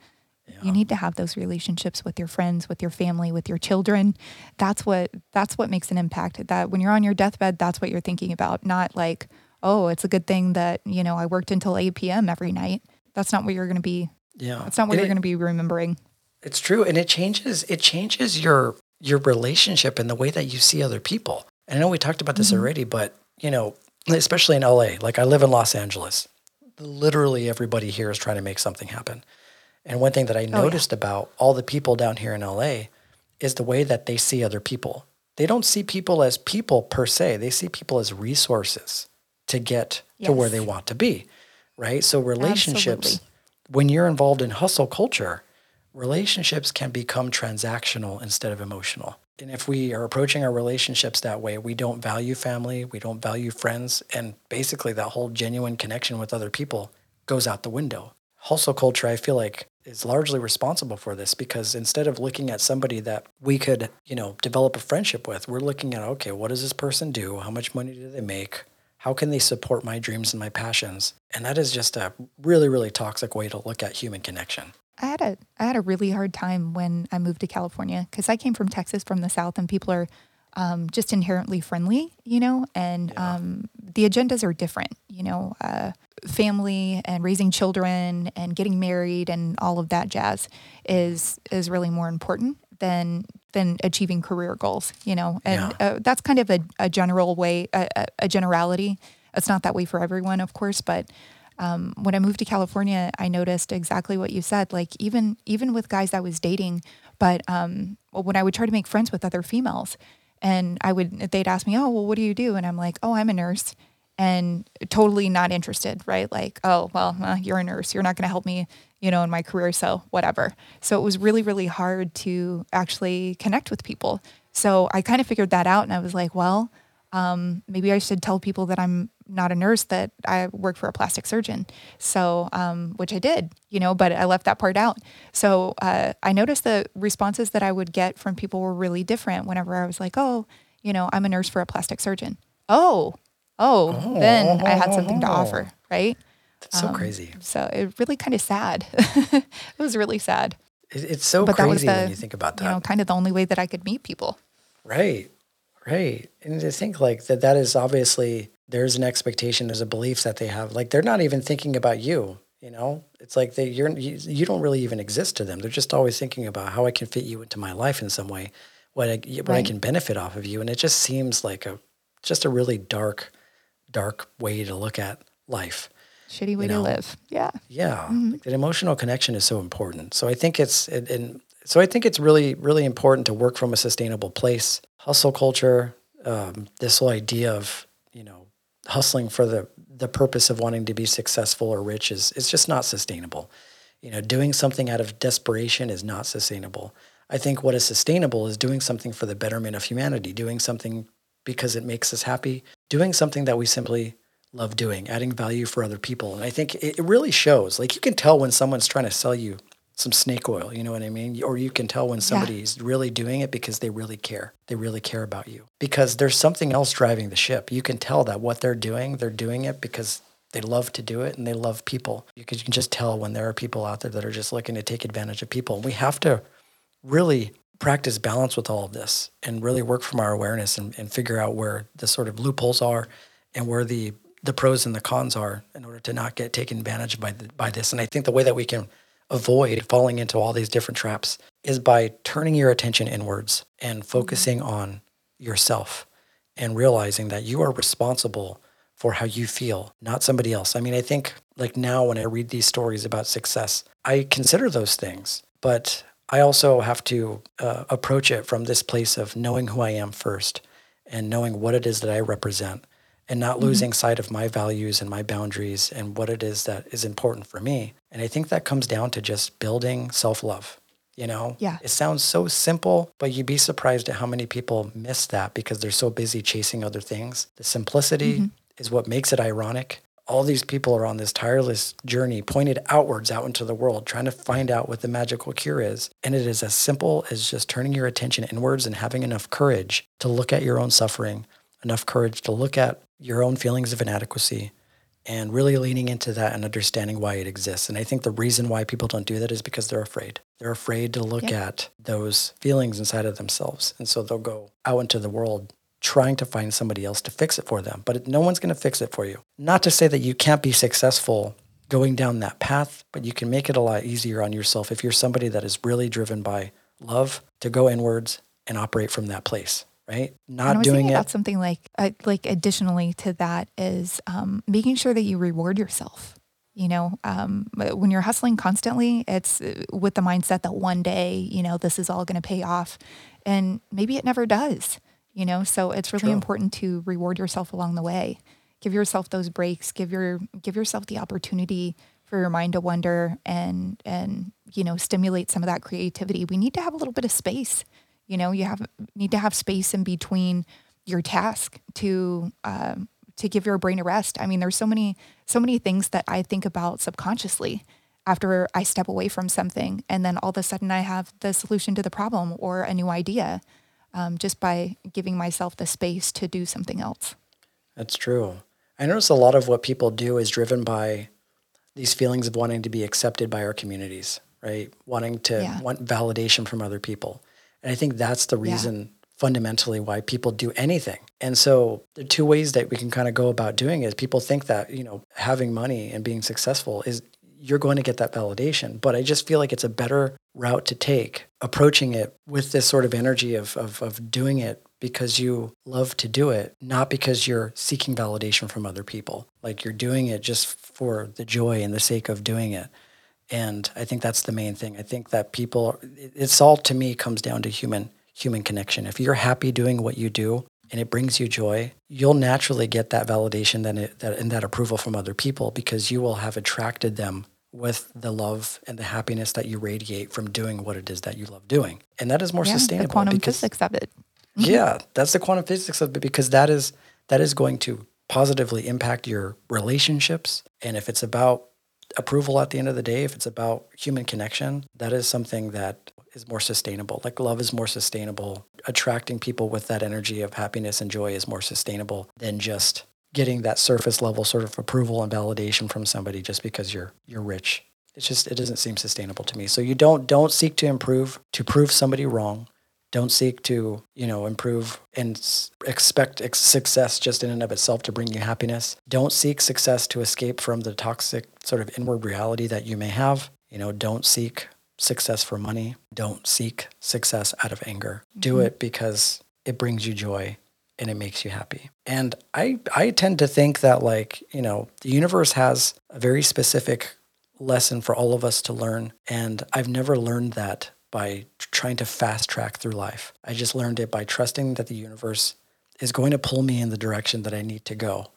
You need to have those relationships with your friends, with your family, with your children. That's what that's what makes an impact. That when you're on your deathbed, that's what you're thinking about. Not like, oh, it's a good thing that you know I worked until 8 p.m. every night. That's not what you're going to be. yeah That's not what And you're going to be remembering. It's true, and it changes. It changes your your relationship and the way that you see other people. And I know we talked about this mm-hmm. already, but you know, especially in LA, like I live in Los Angeles. Literally everybody here is trying to make something happen. And one thing that I oh, noticed about all the people down here in LA is the way that they see other people. They don't see people as people per se. They see people as resources to get to where they want to be. Right? So relationships Absolutely. when you're involved in hustle culture, relationships can become transactional instead of emotional. And if we are approaching our relationships that way, we don't value family, we don't value friends, and basically that whole genuine connection with other people goes out the window. Hustle culture, I feel like, is largely responsible for this because instead of looking at somebody that we could, you know, develop a friendship with, we're looking at, okay, what does this person do? How much money do they make? How can they support my dreams and my passions? And that is just a really, really toxic way to look at human connection. I had a I had a really hard time when I moved to California because I came from Texas from the south and people are um, just inherently friendly, you know, and um, the agendas are different, you know, uh, family and raising children and getting married and all of that jazz is is really more important than than achieving career goals, you know, and Yeah. uh, that's kind of a, a general way, a- a generality. It's not that way for everyone, of course, but um, when I moved to California, I noticed exactly what you said. Like even even with guys I was dating, but um, when I would try to make friends with other females, and I would they'd ask me, "Oh, well, what do you do?" And I'm like, "Oh, I'm a nurse," and totally not interested, right? Like, "Oh, well, uh, you're a nurse. You're not going to help me, you know, in my career, so whatever." So it was really really hard to actually connect with people. So I kind of figured that out, and I was like, "Well." Um, maybe I should tell people that I'm not a nurse, that I work for a plastic surgeon. So, um, which I did, you know, but I left that part out. So uh, I noticed the responses that I would get from people were really different whenever I was like, oh, you know, I'm a nurse for a plastic surgeon. Oh, oh, then I had something to offer, right? That's so crazy. So it really kind of sad. it was really sad. It, it's so But that was crazy the, when you think about that. you know, kind of the only way that I could meet people. Right, right. And to think like that, that is obviously there's an expectation, there's a belief that they have. Like they're not even thinking about you. You know, it's like they you're you, you don't really even exist to them. They're just always thinking about how I can fit you into my life in some way, what I what I can benefit off of you. And it just seems like a just a really dark, dark way to look at life. Shitty way know, to live. Yeah. Yeah, mm-hmm. like that emotional connection is so important. So I think it's and, and so I think it's really really important to work from a sustainable place. Hustle culture, um, this whole idea of you know hustling for the the purpose of wanting to be successful or rich is is just not sustainable. You know, doing something out of desperation is not sustainable. I think what is sustainable is doing something for the betterment of humanity, doing something because it makes us happy, doing something that we simply love doing, adding value for other people. And I think it, it really shows. Like you can tell when someone's trying to sell you some snake oil, you know what I mean? Or you can tell when somebody's really doing it because they really care. They really care about you. Because there's something else driving the ship. You can tell that what they're doing, they're doing it because they love to do it and they love people. You can, you can just tell when there are people out there that are just looking to take advantage of people. We have to really practice balance with all of this and really work from our awareness and, and figure out where the sort of loopholes are and where the the pros and the cons are in order to not get taken advantage of by the, by this. And I think the way that we can avoid falling into all these different traps is by turning your attention inwards and focusing on yourself and realizing that you are responsible for how you feel, not somebody else. I mean, I think like now when I read these stories about success, I consider those things, but I also have to uh, approach it from this place of knowing who I am first and knowing what it is that I represent and not mm-hmm. losing sight of my values and my boundaries and what it is that is important for me. And I think that comes down to just building self love. You know, Yeah. it sounds so simple, but you'd be surprised at how many people miss that because they're so busy chasing other things. The simplicity mm-hmm. is what makes it ironic. All these people are on this tireless journey pointed outwards out into the world, trying to find out what the magical cure is. And it is as simple as just turning your attention inwards and having enough courage to look at your own suffering, enough courage to look at your own feelings of inadequacy and really leaning into that and understanding why it exists. And I think the reason why people don't do that is because they're afraid. They're afraid to look Yeah. at those feelings inside of themselves. And so they'll go out into the world trying to find somebody else to fix it for them. But no one's going to fix it for you. Not to say that you can't be successful going down that path, but you can make it a lot easier on yourself if you're somebody that is really driven by love to go inwards and operate from that place, right? And I Not was doing it. about something like uh, like additionally to that is um, making sure that you reward yourself. You know, um, when you're hustling constantly, it's uh, with the mindset that one day, you know, this is all going to pay off, and maybe it never does. You know, so it's really True. important to reward yourself along the way. Give yourself those breaks. Give your give yourself the opportunity for your mind to wander and and you know stimulate some of that creativity. We need to have a little bit of space. You know, you have need to have space in between your task to um, to give your brain a rest. I mean, there's so many so many things that I think about subconsciously after I step away from something, and then all of a sudden I have the solution to the problem or a new idea, um, just by giving myself the space to do something else. That's true. I notice a lot of what people do is driven by these feelings of wanting to be accepted by our communities, right? Wanting to Yeah. want validation from other people. And I think that's the Yeah. reason fundamentally why people do anything. And so the two ways that we can kind of go about doing it is people think that, you know, having money and being successful is you're going to get that validation. But I just feel like it's a better route to take, approaching it with this sort of energy of, of, of doing it because you love to do it, not because you're seeking validation from other people. Like you're doing it just for the joy and the sake of doing it. And I think that's the main thing. I think that people, it's all to me comes down to human human connection. If you're happy doing what you do and it brings you joy, you'll naturally get that validation that, it, that and that approval from other people because you will have attracted them with the love and the happiness that you radiate from doing what it is that you love doing. And that is more yeah, sustainable. The quantum because, physics of it. yeah, that's the quantum physics of it because that is that is going to positively impact your relationships. And if it's about approval at the end of the day, if it's about human connection, that is something that is more sustainable. Like love is more sustainable. Attracting people with that energy of happiness and joy is more sustainable than just getting that surface level sort of approval and validation from somebody just because you're you're rich. It's just it doesn't seem sustainable to me. So you don't don't seek to improve to prove somebody wrong. Don't seek to, you know, improve and expect success just in and of itself to bring you happiness. Don't seek success to escape from the toxic sort of inward reality that you may have. You know, don't seek success for money. Don't seek success out of anger. Mm-hmm. Do it because it brings you joy and it makes you happy. And I I tend to think that like, you know, the universe has a very specific lesson for all of us to learn and I've never learned that by trying to fast track through life. I just learned it by trusting that the universe is going to pull me in the direction that I need to go.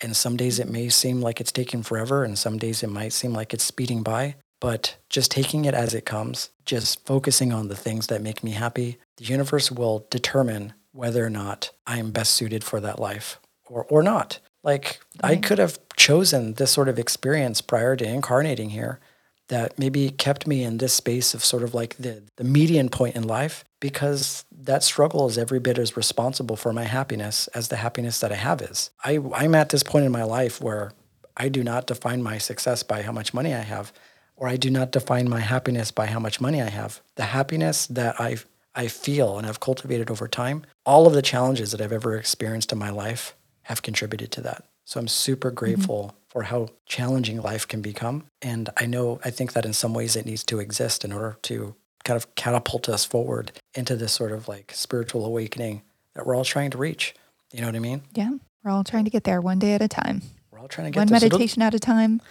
And some days it may seem like it's taking forever and some days it might seem like it's speeding by, but just taking it as it comes, just focusing on the things that make me happy, the universe will determine whether or not I am best suited for that life or, or not. Like right. I could have chosen this sort of experience prior to incarnating here that maybe kept me in this space of sort of like the, the median point in life because that struggle is every bit as responsible for my happiness as the happiness that I have is. I, I'm at this point in my life where I do not define my success by how much money I have or I do not define my happiness by how much money I have. The happiness that I I feel and I've cultivated over time, all of the challenges that I've ever experienced in my life have contributed to that. So I'm super mm-hmm. grateful mm-hmm. for how challenging life can become. And I know, I think that in some ways it needs to exist in order to kind of catapult us forward into this sort of like spiritual awakening that we're all trying to reach. You know what I mean? Yeah. We're all trying to get there one day at a time. We're all trying to get one meditation at a time.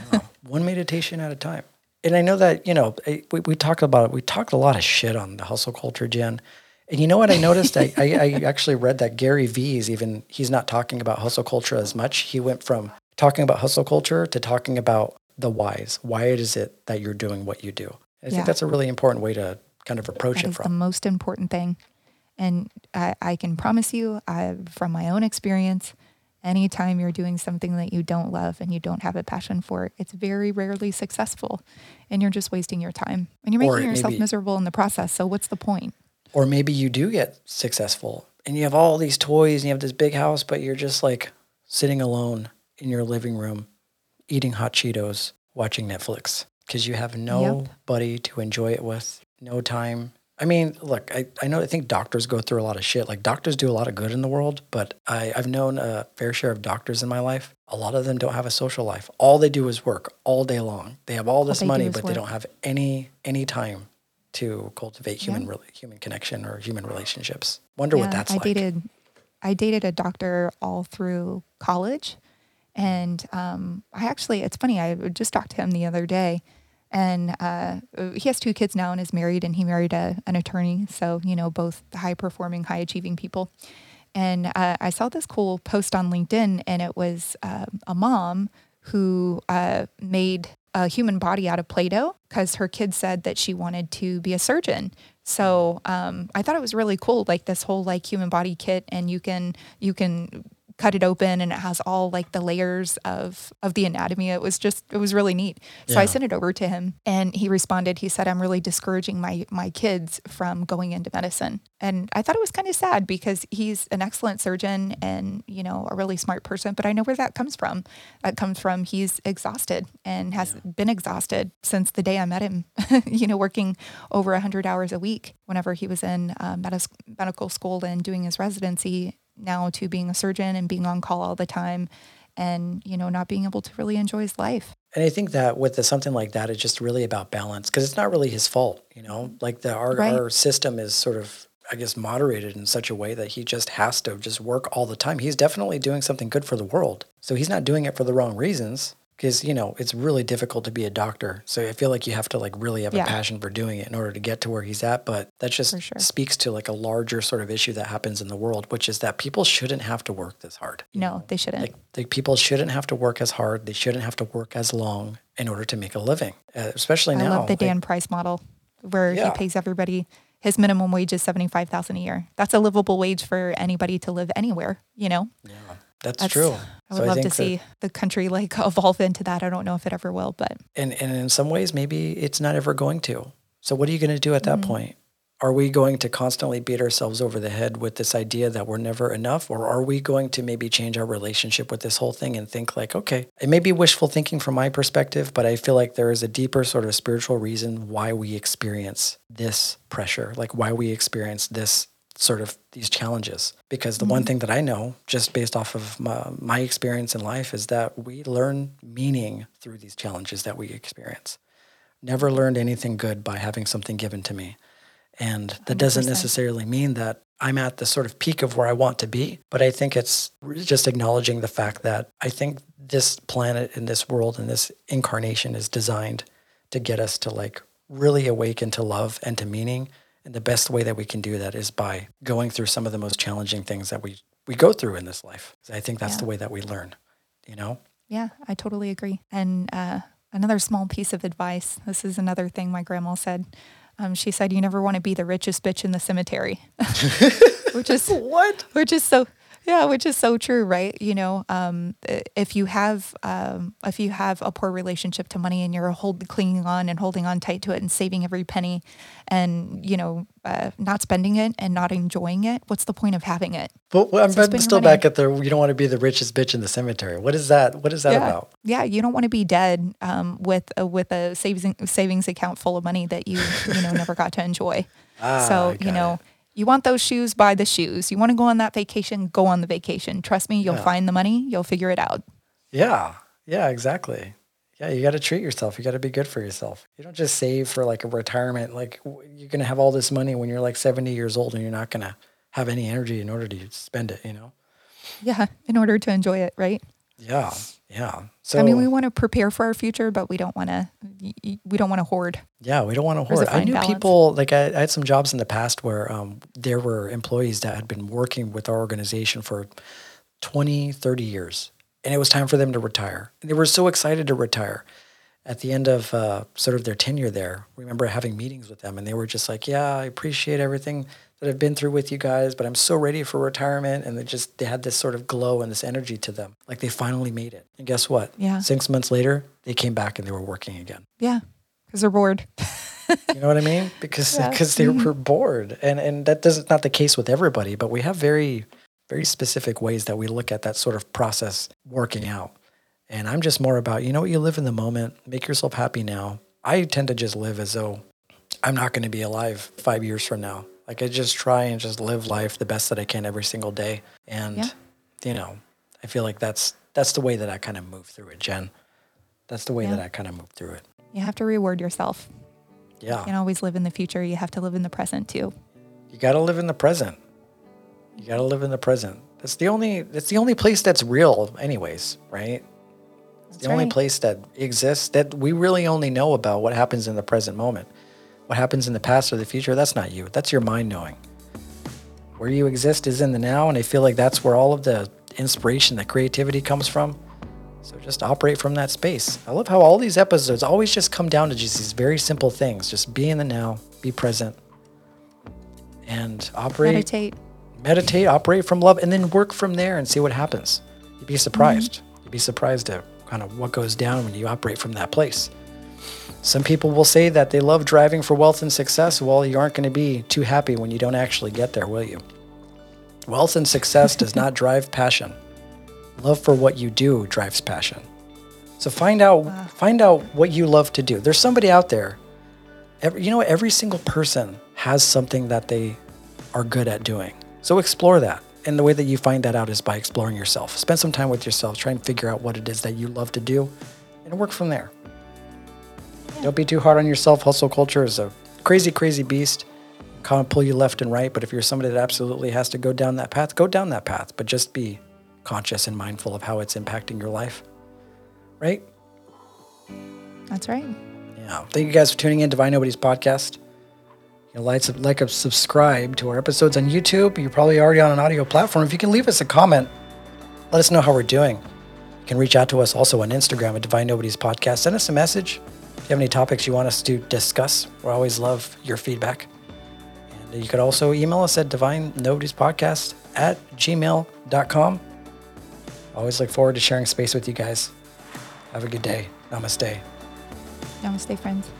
one meditation at a time. And I know that, you know, we, we talked about it. We talked a lot of shit on the hustle culture, Jen. And you know what I noticed? I, I, I, actually read that Gary Vee is even, he's not talking about hustle culture as much. He went from talking about hustle culture to talking about the whys. Why is it that you're doing what you do? I yeah. think that's a really important way to kind of approach that it from. the most important thing. And I, I can promise you, I, from my own experience, anytime you're doing something that you don't love and you don't have a passion for, it's very rarely successful and you're just wasting your time and you're making yourself maybe, miserable in the process. So what's the point? Or maybe you do get successful and you have all these toys and you have this big house, but you're just like sitting alone in your living room, eating hot Cheetos, watching Netflix because you have nobody yep. to enjoy it with, no time I mean, look, I, I know I think doctors go through a lot of shit. Like doctors do a lot of good in the world, but I, I've known a fair share of doctors in my life. A lot of them don't have a social life. All they do is work all day long. They have all this all money, but work. they don't have any any time to cultivate human yeah. human connection or human relationships. Wonder yeah, what that's I like. Dated, I dated a doctor all through college. And um, I actually, it's funny, I just talked to him the other day and uh, he has two kids now and is married and he married a, an attorney so you know both high performing high achieving people and uh, i saw this cool post on linkedin and it was uh, a mom who uh, made a human body out of play-doh because her kid said that she wanted to be a surgeon. So um, i thought it was really cool like this whole like human body kit and you can you can cut it open and it has all like the layers of of the anatomy. It was just it was really neat. So I sent it over to him and he responded. He said, "I'm really discouraging my my kids from going into medicine." And I thought it was kind of sad because he's an excellent surgeon and, you know, a really smart person, but I know where that comes from. That comes from he's exhausted and has been exhausted since the day I met him, you know, working over 100 hours a week whenever he was in uh, medical school and doing his residency, now to being a surgeon and being on call all the time and, you know, not being able to really enjoy his life. And I think that with the, something like that, it's just really about balance because it's not really his fault, you know. Like the our, Right. our system is sort of, I guess, moderated in such a way that he just has to just work all the time. He's definitely doing something good for the world, so he's not doing it for the wrong reasons. Because you know it's really difficult to be a doctor, so I feel like you have to like really have Yeah. a passion for doing it in order to get to where he's at. But that just sure. speaks to like a larger sort of issue that happens in the world, which is that people shouldn't have to work this hard. No, know? they shouldn't. Like, like people shouldn't have to work as hard. They shouldn't have to work as long in order to make a living, uh, especially I now. love the like- Dan Price model where Yeah. he pays everybody his minimum wage is 75,000 a year. That's a livable wage for anybody to live anywhere, you know? yeah, that's, That's- true. I So would love to think that- see the country like evolve into that. I don't know if it ever will, but and and in some ways, maybe it's not ever going to. So what are you going to do at that Mm-hmm. point? Are we going to constantly beat ourselves over the head with this idea that we're never enough? Or are we going to maybe change our relationship with this whole thing and think like, okay, it may be wishful thinking from my perspective, but I feel like there is a deeper sort of spiritual reason why we experience this pressure, like why we experience this sort of these challenges. Because the one mm-hmm. thing that I know, just based off of my, my experience in life, is that we learn meaning through these challenges that we experience never learned anything good by having something given to me. And that doesn't necessarily mean that I'm at the sort of peak of where I want to be, but I think it's just acknowledging the fact that I think this planet and this world and this incarnation is designed to get us to like really awaken to love and to meaning. And the best way that we can do that is by going through some of the most challenging things that we, we go through in this life. I think that's Yeah. the way that we learn, you know? yeah, I totally agree. And uh, another small piece of advice this is another thing my grandma said. Um, she said, You never want to be the richest bitch in the cemetery, which is What? which is so yeah which is so true right you know um, if you have um, if you have a poor relationship to money and you're hold, clinging on and holding on tight to it and saving every penny and you know uh, not spending it and not enjoying it what's the point of having it But well, I'm So still back at the you don't want to be the richest bitch in the cemetery. What is that? What is that yeah about? yeah you don't want to be dead um, with a, with a savings savings account full of money that you you know never got to enjoy Ah, so you know it. You want those shoes buy the shoes you want to go on that vacation go on the vacation trust me you'll Yeah. find the money you'll figure it out Yeah, yeah, exactly. Yeah, you got to treat yourself. You got to be good for yourself. You don't just save for like a retirement. Like you're gonna have all this money when you're like 70 years old, and you're not gonna have any energy in order to spend it. You know? Yeah, in order to enjoy it, right? Yeah, yeah. So I mean, we want to prepare for our future, but we don't want to. We don't want to hoard. Yeah, we don't want to hoard. I knew balance. people like I, I had some jobs in the past where um, there were employees that had been working with our organization for 20, 30 years, and it was time for them to retire. And they were so excited to retire. At the end of uh, sort of their tenure there, I remember having meetings with them, and they were just like, "Yeah, I appreciate everything that I've been through with you guys, but I'm so ready for retirement." And they just they had this sort of glow and this energy to them, like they finally made it. And guess what? Yeah. Six months later, they came back and they were working again. Yeah, because they're bored. You know what I mean? Because Yeah. because they mm-hmm. were bored, and and that doesn't not the case with everybody, but we have very very specific ways that we look at that sort of process working out. And I'm just more about you know what you live in the moment, make yourself happy now. I tend to just live as though I'm not going to be alive five years from now. Like I just try and just live life the best that I can every single day, and Yeah. you know, I feel like that's that's the way that I kind of move through it, Jen. That's the way Yeah. that I kind of move through it. You have to reward yourself. Yeah. You can always live in the future. You have to live in the present too. You got to live in the present. You got to live in the present. That's the only that's the only place that's real anyways, right? It's the That's only place that exists that we really only know about what happens in the present moment. What happens in the past or the future, that's not you. That's your mind knowing. Where you exist is in the now and I feel like that's where all of the inspiration, the creativity comes from. So just operate from that space. I love how all these episodes always just come down to just these very simple things. Just be in the now, be present, and operate Meditate. meditate, operate from love, and then work from there and see what happens. You'd be surprised. Mm-hmm. You'd be surprised at kind of what goes down when you operate from that place. Some people will say that they love driving for wealth and success. Well, you aren't going to be too happy when you don't actually get there, will you? Wealth and success does not drive passion. Love for what you do drives passion. So find out find out what you love to do. There's somebody out there. Every, you know, every single person has something that they are good at doing. So explore that. And the way that you find that out is by exploring yourself. Spend some time with yourself. Try and figure out what it is that you love to do and work from there. Don't be too hard on yourself. Hustle culture is a crazy, crazy beast. Kind of pull you left and right. But if you're somebody that absolutely has to go down that path, go down that path. But just be conscious and mindful of how it's impacting your life. Right? That's right. Yeah. Thank you guys for tuning in to Divine Nobody's podcast. You know, like, like, and subscribe to our episodes on YouTube. You're probably already on an audio platform. If you can leave us a comment, let us know how we're doing. You can reach out to us also on Instagram at Divine Nobody's Podcast. Send us a message. If you have any topics you want us to discuss, we always love your feedback. And you could also email us at Divine Nobody's Podcast at gmail.com. Always look forward to sharing space with you guys. Have a good day. Namaste. Namaste, friends.